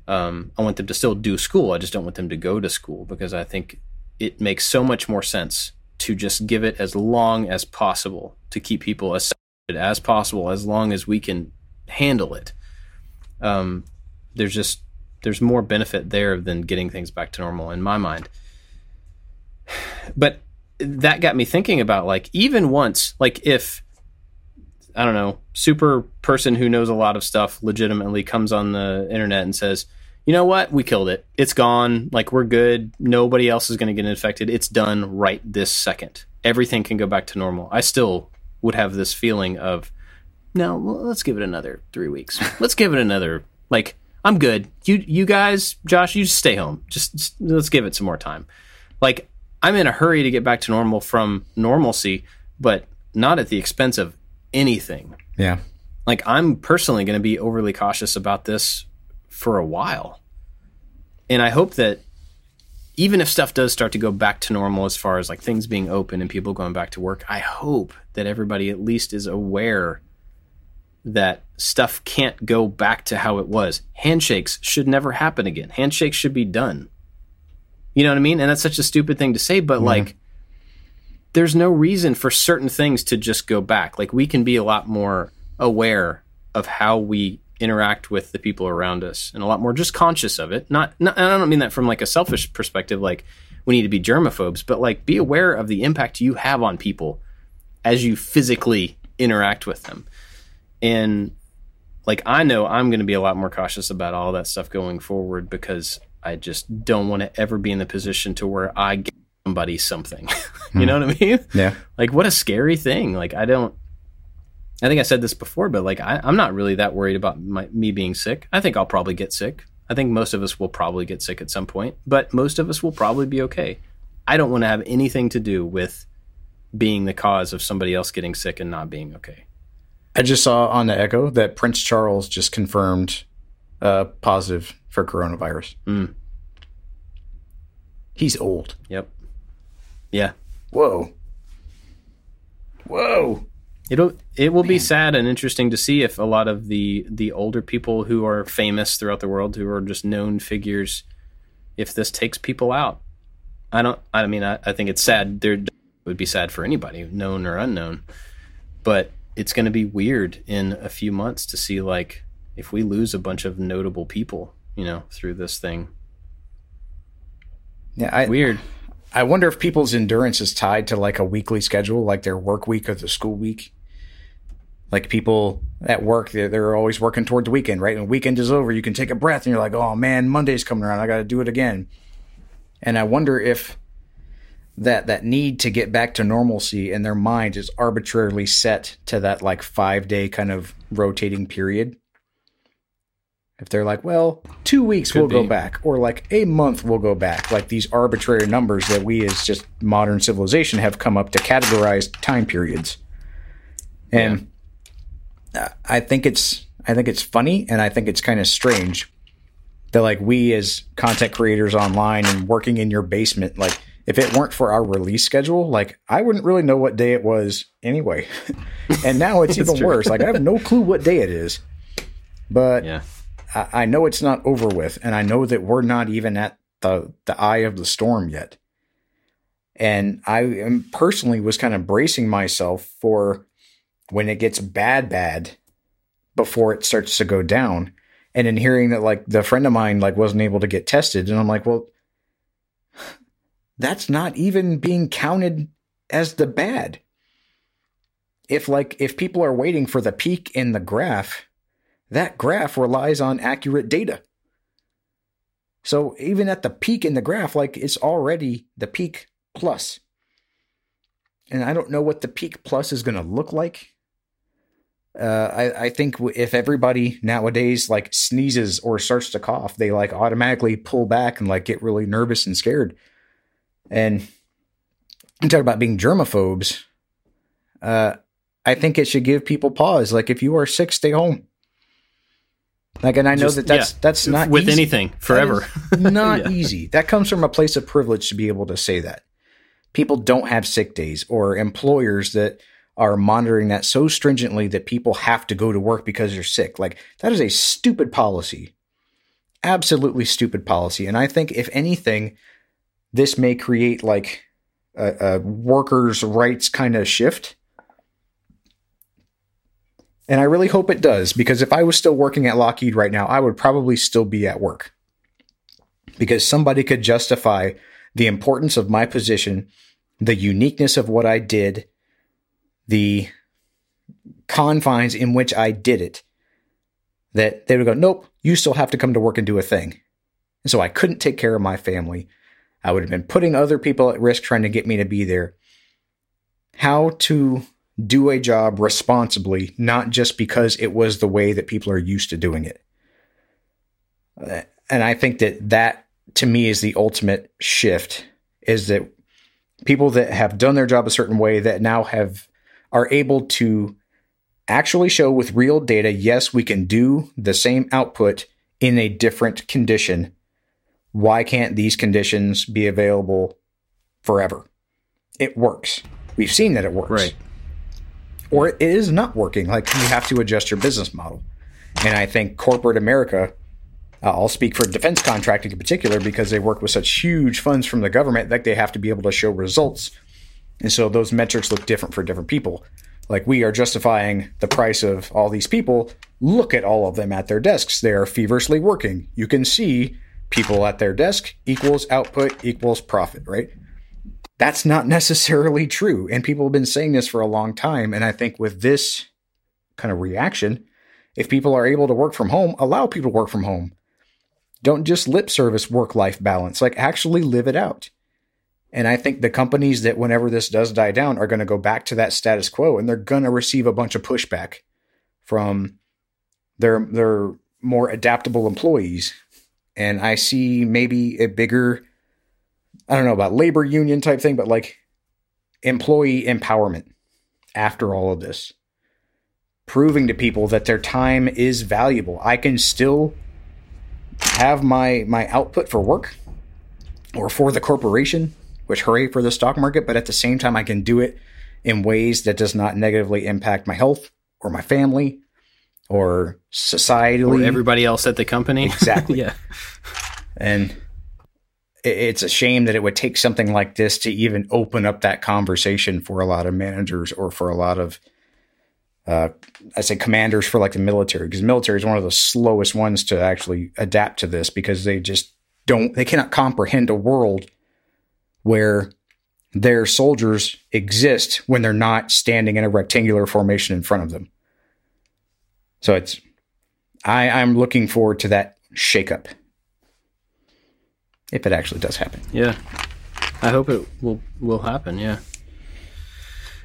Um, I want them to still do school. I just don't want them to go to school because I think it makes so much more sense to just give it as long as possible to keep people as as possible as long as we can handle it. Um, there's just there's more benefit there than getting things back to normal in my mind. But that got me thinking about like even once like if I don't know super person who knows a lot of stuff legitimately comes on the internet and says you know what? We killed it. It's gone. Like we're good. Nobody else is going to get infected. It's done right this second. Everything can go back to normal. I still would have this feeling of, no, well, let's give it another three weeks. let's give it another. Like I'm good. You you guys, Josh, you just stay home. Just, just let's give it some more time. Like I'm in a hurry to get back to normal from normalcy, but not at the expense of anything. Yeah. Like I'm personally going to be overly cautious about this for a while. And I hope that even if stuff does start to go back to normal as far as like things being open and people going back to work, I hope that everybody at least is aware that stuff can't go back to how it was. Handshakes should never happen again. Handshakes should be done. You know what I mean? And that's such a stupid thing to say, but mm-hmm. like there's no reason for certain things to just go back. Like we can be a lot more aware of how we interact with the people around us and a lot more just conscious of it. Not, not I don't mean that from like a selfish perspective, like we need to be germaphobes, but like be aware of the impact you have on people as you physically interact with them. And like I know I'm going to be a lot more cautious about all that stuff going forward because I just don't want to ever be in the position to where I get somebody something. you hmm. know what I mean? Yeah. Like what a scary thing. Like I don't. I think I said this before, but like I, I'm not really that worried about my, me being sick. I think I'll probably get sick. I think most of us will probably get sick at some point, but most of us will probably be okay. I don't want to have anything to do with being the cause of somebody else getting sick and not being okay. I just saw on the Echo that Prince Charles just confirmed uh, positive for coronavirus. Mm. He's old. Yep. Yeah. Whoa. Whoa. It'll it will be sad and interesting to see if a lot of the the older people who are famous throughout the world who are just known figures if this takes people out. I don't I mean I, I think it's sad there would be sad for anybody known or unknown. But it's going to be weird in a few months to see like if we lose a bunch of notable people, you know, through this thing. Yeah, I, Weird. I wonder if people's endurance is tied to like a weekly schedule, like their work week or the school week. Like people at work, they're, they're always working toward the weekend, right? And weekend is over, you can take a breath, and you're like, "Oh man, Monday's coming around. I got to do it again." And I wonder if that that need to get back to normalcy in their mind is arbitrarily set to that like five day kind of rotating period. If they're like, well, two weeks Could we'll go back, or like a month we'll go back, like these arbitrary numbers that we as just modern civilization have come up to categorize time periods. And uh, I think it's I think it's funny and I think it's kind of strange that like we as content creators online and working in your basement, like if it weren't for our release schedule, like I wouldn't really know what day it was anyway. and now it's It's even true. worse. Like I have no clue what day it is. But Yeah. I, know it's not over with, and I know that we're not even at the the eye of the storm yet. And I personally was kind of bracing myself for when it gets bad, bad before it starts to go down. And in hearing that, like the friend of mine, like wasn't able to get tested, and I'm like, well, that's not even being counted as the bad. If like if people are waiting for the peak in the graph, that graph relies on accurate data. So even at the peak in the graph, like it's already the peak plus. And I don't know what the peak plus is going to look like. Uh, I, I think if everybody nowadays like sneezes or starts to cough, they like automatically pull back and like get really nervous and scared. And you talk about being germaphobes. Uh, I think it should give people pause. Like if you are sick, stay home. Like, and I know Just- that that's yeah. that's not with easy. anything forever. not Yeah. easy. That comes from a place of privilege to be able to say that. People don't have sick days or employers that are monitoring that so stringently that people have to go to work because they're sick. Like that is a stupid policy. Absolutely stupid policy. And I think if anything, this may create like a, a workers' rights kind of shift. And I really hope it does because if I was still working at Lockheed right now, I would probably still be at work because somebody could justify the importance of my position, the uniqueness of what I did, the confines in which I did it, that they would go, nope, you still have to come to work and do a thing. And so I couldn't take care of my family. I would have been putting other people at risk trying to get me to be there. How to do a job responsibly, not just because it was the way that people are used to doing it. And I think that that to me is the ultimate shift is that people that have done their job a certain way that now have are able to actually show with real data yes we can do the same output in a different condition why can't these conditions be available forever it works we've seen that it works Right. Or it is not working. Like you have to adjust your business model. And I think corporate America, uh, I'll speak for defense contracting in particular because they work with such huge funds from the government that they have to be able to show results. And so those metrics look different for different people. Like we are justifying the price of all these people. Look at all of them at their desks. They are feverishly working. You can see people at their desk equals output equals profit, right? That's not necessarily true. And people have been saying this for a long time. And I think with this kind of reaction, if people are able to work from home, allow people to work from home. don't just lip service work life balance, like actually live it out. And I think the companies that, whenever this does die down, are going to go back to that status quo and they're going to receive a bunch of pushback from their, their more adaptable employees. And I see maybe a bigger, I don't know about labor union type thing, but like employee empowerment after all of this, proving to people that their time is valuable. I can still have my my output for work or for the corporation which hooray for the stock market, but at the same time, I can do it in ways that does not negatively impact my health or my family or societally. Or everybody else at the company. Exactly. yeah. And it's a shame that it would take something like this to even open up that conversation for a lot of managers or for a lot of, uh, I say commanders for like the military, because military is one of the slowest ones to actually adapt to this because they just don't, they cannot comprehend a world where their soldiers exist when they're not standing in a rectangular formation in front of them. So it's I, I'm looking forward to that shakeup. If it actually does happen. Yeah. I hope it will will happen, yeah.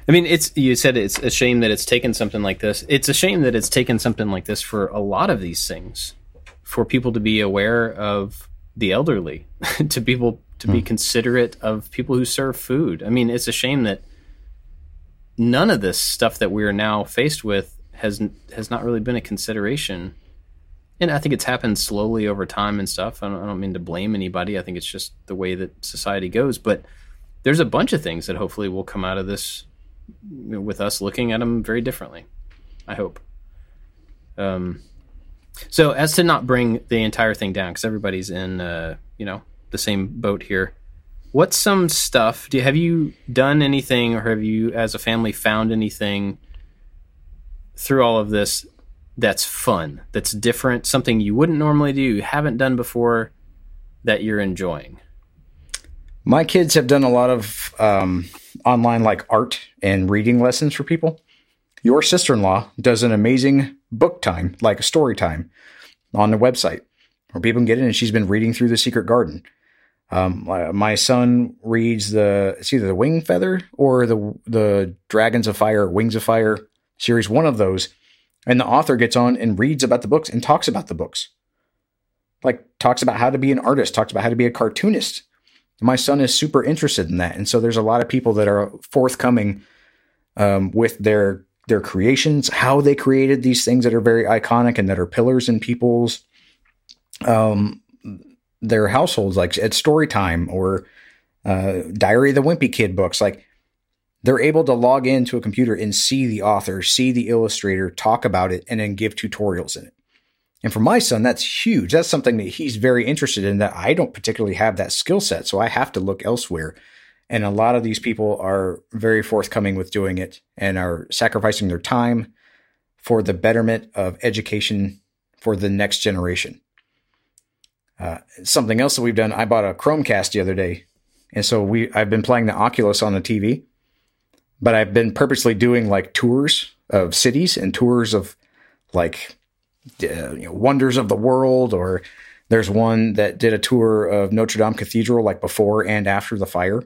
I mean, it's you said it's a shame that it's taken something like this. It's a shame that it's taken something like this for a lot of these things, for people to be aware of the elderly, to people to hmm. be considerate of people who serve food. I mean, it's a shame that none of this stuff that we are now faced with has has not really been a consideration. And I think it's happened slowly over time and stuff. I don't, I don't mean to blame anybody. I think it's just the way that society goes. But there's a bunch of things that hopefully will come out of this with us looking at them very differently. I hope. Um, so as to not bring the entire thing down, because everybody's in, uh, you know, the same boat here. What's some stuff? Do have you done anything, or have you, as a family, found anything through all of this that's fun, that's different, something you wouldn't normally do, you haven't done before, that you're enjoying? My kids have done a lot of um, online like art and reading lessons for people. Your sister in law does an amazing book time, like a story time, on the website where people can get in, and she's been reading through The Secret Garden. Um, my son reads the it's either the Wingfeather or the the Dragons of Fire, Wings of Fire series, one of those, and the author gets on and reads about the books and talks about the books, like talks about how to be an artist, talks about how to be a cartoonist. My son is super interested in that, and so there's a lot of people that are forthcoming um, with their their creations, how they created these things that are very iconic and that are pillars in people's um, their households, like at story time or uh, Diary of the Wimpy Kid books. Like they're able to log into a computer and see the author, see the illustrator, talk about it, and then give tutorials in it. And for my son, that's huge. That's something that he's very interested in that I don't particularly have that skill set. So I have to look elsewhere. And a lot of these people are very forthcoming with doing it and are sacrificing their time for the betterment of education for the next generation. Uh, something else that we've done, I bought a Chromecast the other day, and so we I've been playing the Oculus on the TV, but I've been purposely doing like tours of cities and tours of like uh, you know, wonders of the world. Or there's one that did a tour of Notre Dame Cathedral like before and after the fire,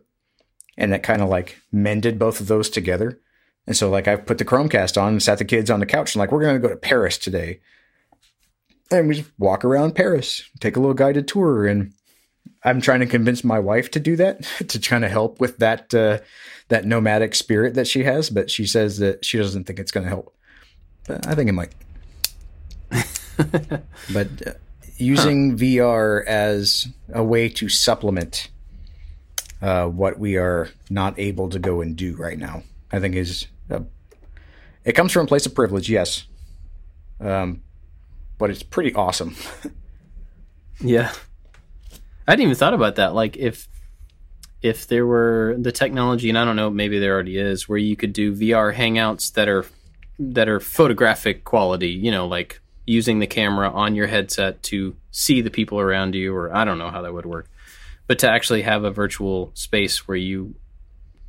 and that kind of like mended both of those together. And so like I've put the Chromecast on and sat the kids on the couch and like we're gonna go to Paris today and we just walk around Paris, take a little guided tour. And I'm trying to convince my wife to do that to kind of help with that uh, that nomadic spirit that she has. But she says that she doesn't think it's going to help. But I think it might. but uh, using huh. VR as a way to supplement uh, what we are not able to go and do right now, I think is a, it comes from a place of privilege, yes. Um, but it's pretty awesome. yeah. I hadn't even thought about that. Like if if there were the technology, and I don't know, maybe there already is, where you could do VR hangouts that are that are photographic quality, you know, like using the camera on your headset to see the people around you, or I don't know how that would work. But to actually have a virtual space where you,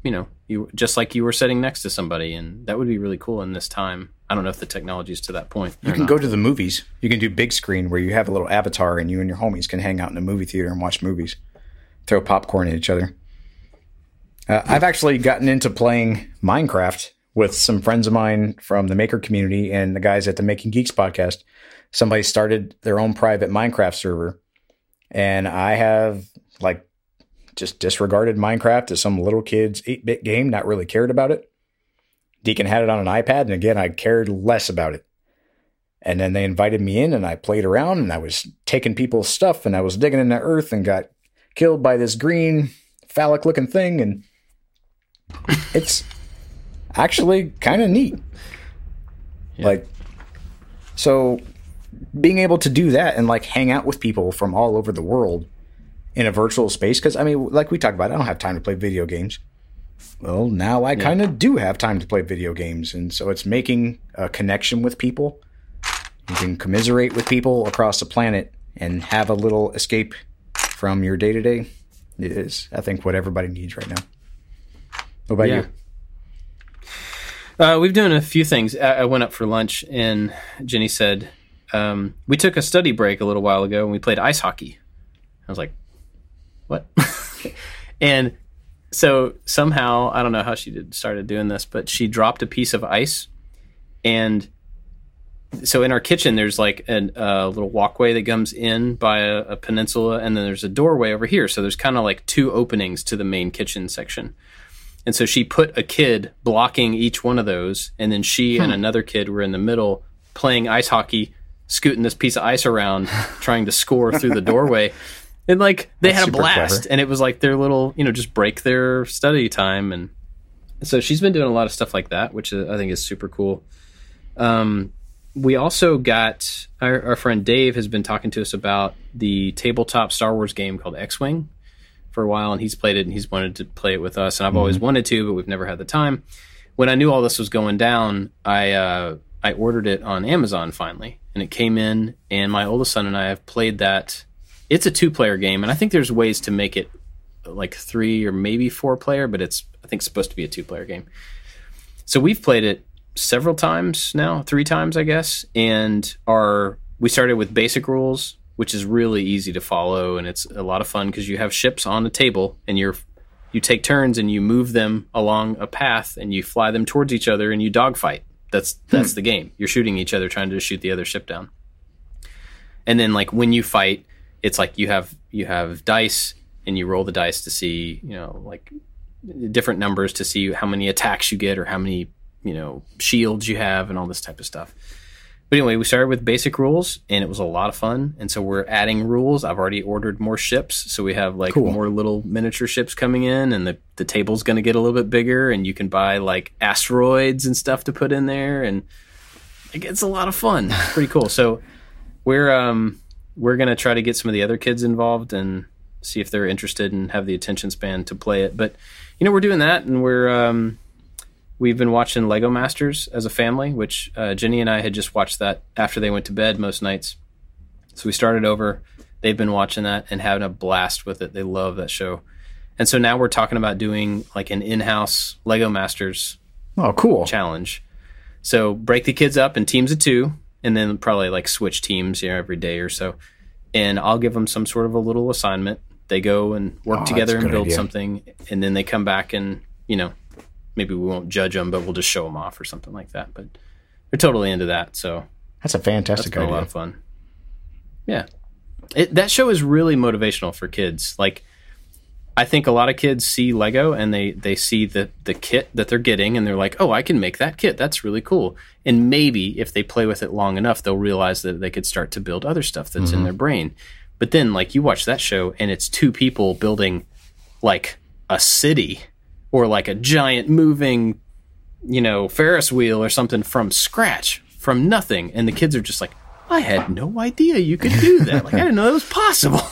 you know, you just like you were sitting next to somebody, and that would be really cool in this time. I don't know if the technology is to that point. You can go to the movies. You can do big screen where you have a little avatar, and you and your homies can hang out in a movie theater and watch movies, throw popcorn at each other. Uh, I've actually gotten into playing Minecraft with some friends of mine from the maker community and the guys at the Making Geeks podcast. Somebody started their own private Minecraft server, and I have like just disregarded Minecraft as some little kid's 8 bit game, not really cared about it. Deacon had it on an iPad, and again, I cared less about it. And then they invited me in, and I played around, and I was taking people's stuff, and I was digging in the earth, and got killed by this green phallic looking thing, and it's actually kind of neat. Yeah. Like, so being able to do that and like hang out with people from all over the world in a virtual space, because I mean, like we talked about, I don't have time to play video games. Well, now I yeah. kind of do have time to play video games, and so it's making a connection with people. You can commiserate with people across the planet and have a little escape from your day to day. It is, I think, what everybody needs right now. What about yeah. you? Uh, we've done a few things. I, I, went up for lunch, and Jenny said um, we took a study break a little while ago, and we played ice hockey. I was like, "What?" and so somehow I don't know how she did, started doing this, but she dropped a piece of ice, and so in our kitchen there's like a uh, little walkway that comes in by a, a, peninsula, and then there's a doorway over here. So there's kind of like two openings to the main kitchen section. And so she put a kid blocking each one of those, and then she hmm. and another kid were in the middle playing ice hockey, scooting this piece of ice around, trying to score through the doorway. And like they That's had a blast, clever. and it was like their little, you know, just break their study time, and so she's been doing a lot of stuff like that, which I think is super cool. Um, we also got our, our, friend Dave has been talking to us about the tabletop Star Wars game called X Wing for a while, and he's played it and he's wanted to play it with us, and I've mm-hmm. always wanted to, but we've never had the time. When I knew all this was going down, I uh, I ordered it on Amazon finally, and it came in, and my oldest son and I have played that. It's a two player game, and I think there's ways to make it like three or maybe four player, but it's I think supposed to be a two player game. So we've played it several times now, three times I guess, and our we started with basic rules which is really easy to follow and it's a lot of fun because you have ships on the table and you're you take turns and you move them along a path and you fly them towards each other and you dogfight. That's that's hmm. the game. You're shooting each other trying to shoot the other ship down. And then like when you fight, it's like you have you have dice and you roll the dice to see, you know, like different numbers to see how many attacks you get or how many, you know, shields you have and all this type of stuff. But anyway, we started with basic rules and it was a lot of fun. And so we're adding rules. I've already ordered more ships. So we have like cool. more little miniature ships coming in and the, the table's going to get a little bit bigger and you can buy like asteroids and stuff to put in there. And it gets a lot of fun. It's pretty cool. So we're, um, we're going to try to get some of the other kids involved and see if they're interested and have the attention span to play it. But, you know, we're doing that and we're, um, We've been watching Lego Masters as a family, which uh, Jenny and I had just watched that after they went to bed most nights. So we started over. They've been watching that and having a blast with it. They love that show. And so now we're talking about doing like an in-house Lego Masters oh cool challenge. So break the kids up in teams of two, and then probably like switch teams you know every day or so. And I'll give them some sort of a little assignment. They go and work oh, together and build idea. something, and then they come back and you know maybe we won't judge them, but we'll just show them off or something like that. But they're totally into that. So that's a fantastic that's. A lot of fun. Yeah, it, that show is really motivational for kids. Like, I think a lot of kids see Lego and they they see the the kit that they're getting and they're like, oh, I can make that kit. That's really cool. And maybe if they play with it long enough, they'll realize that they could start to build other stuff that's mm-hmm. in their brain. But then, like, you watch that show and it's two people building like a city or like a giant moving, you know, Ferris wheel or something from scratch, from nothing. And the kids are just like, I had no idea you could do that. Like, I didn't know that was possible.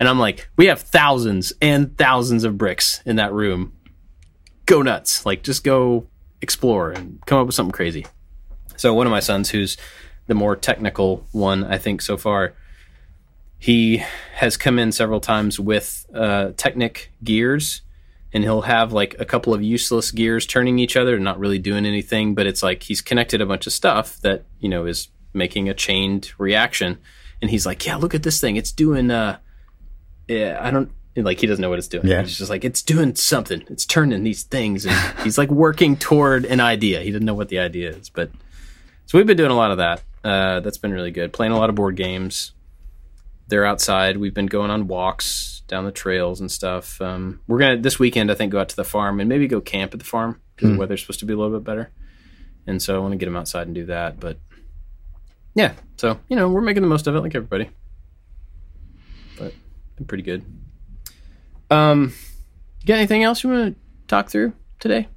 And I'm like, we have thousands and thousands of bricks in that room. Go nuts. Like, just go explore and come up with something crazy. So, one of my sons, who's the more technical one, I think, so far, he has come in several times with uh, Technic gears and he'll have like a couple of useless gears turning each other, and not really doing anything, but it's like he's connected a bunch of stuff that you know is making a chained reaction, and he's like, yeah, look at this thing, it's doing. uh yeah, I don't like he doesn't know what it's doing. Yeah. He's just like it's doing something. It's turning these things, and he's like working toward an idea. He doesn't know what the idea is, but so we've been doing a lot of that. Uh, that's been really good. Playing a lot of board games. They're outside. We've been going on walks down the trails and stuff. Um, we're gonna this weekend, I think, go out to the farm and maybe go camp at the farm because the weather's supposed to be a little bit better. And so I want to get them outside and do that. But yeah, so you know we're making the most of it, like everybody. But been pretty good. Um, you got anything else you want to talk through today?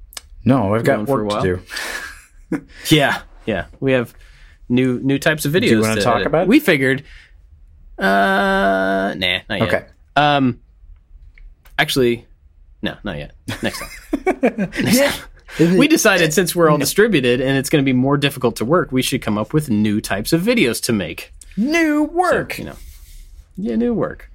No, I've got Going for a work to do. Yeah, yeah. We have new new types of videos. you wanna to talk edit. about it? We figured. Uh, nah, not yet. Okay. Um, actually, no, not yet. Next time. Next time. We decided since we're all distributed and it's going to be more difficult to work, we should come up with new types of videos to make. New work. You know, yeah, new work.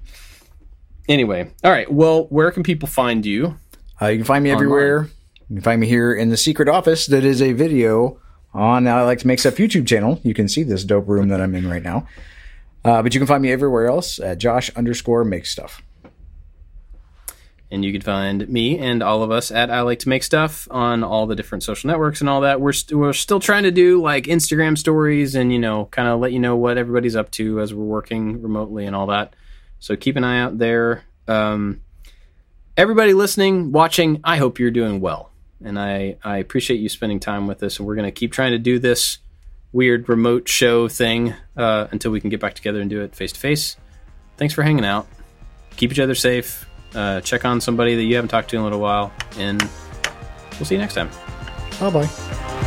Anyway, all right. Well, where can people find you? Uh, you can find me everywhere. You can find me here in the secret office that is a video on I Like to Make Stuff YouTube channel. You can see this dope room that I'm in right now. Uh, but you can find me everywhere else at Josh underscore make stuff. And you can find me and all of us at I Like to Make Stuff on all the different social networks and all that. We're, st- we're still trying to do like Instagram stories and, you know, kind of let you know what everybody's up to as we're working remotely and all that. So keep an eye out there. Um, everybody listening, watching, I hope you're doing well. And I, I appreciate you spending time with us. And we're going to keep trying to do this weird remote show thing uh, until we can get back together and do it face to face. Thanks for hanging out. Keep each other safe. Uh, check on somebody that you haven't talked to in a little while. And we'll see you next time. Bye bye.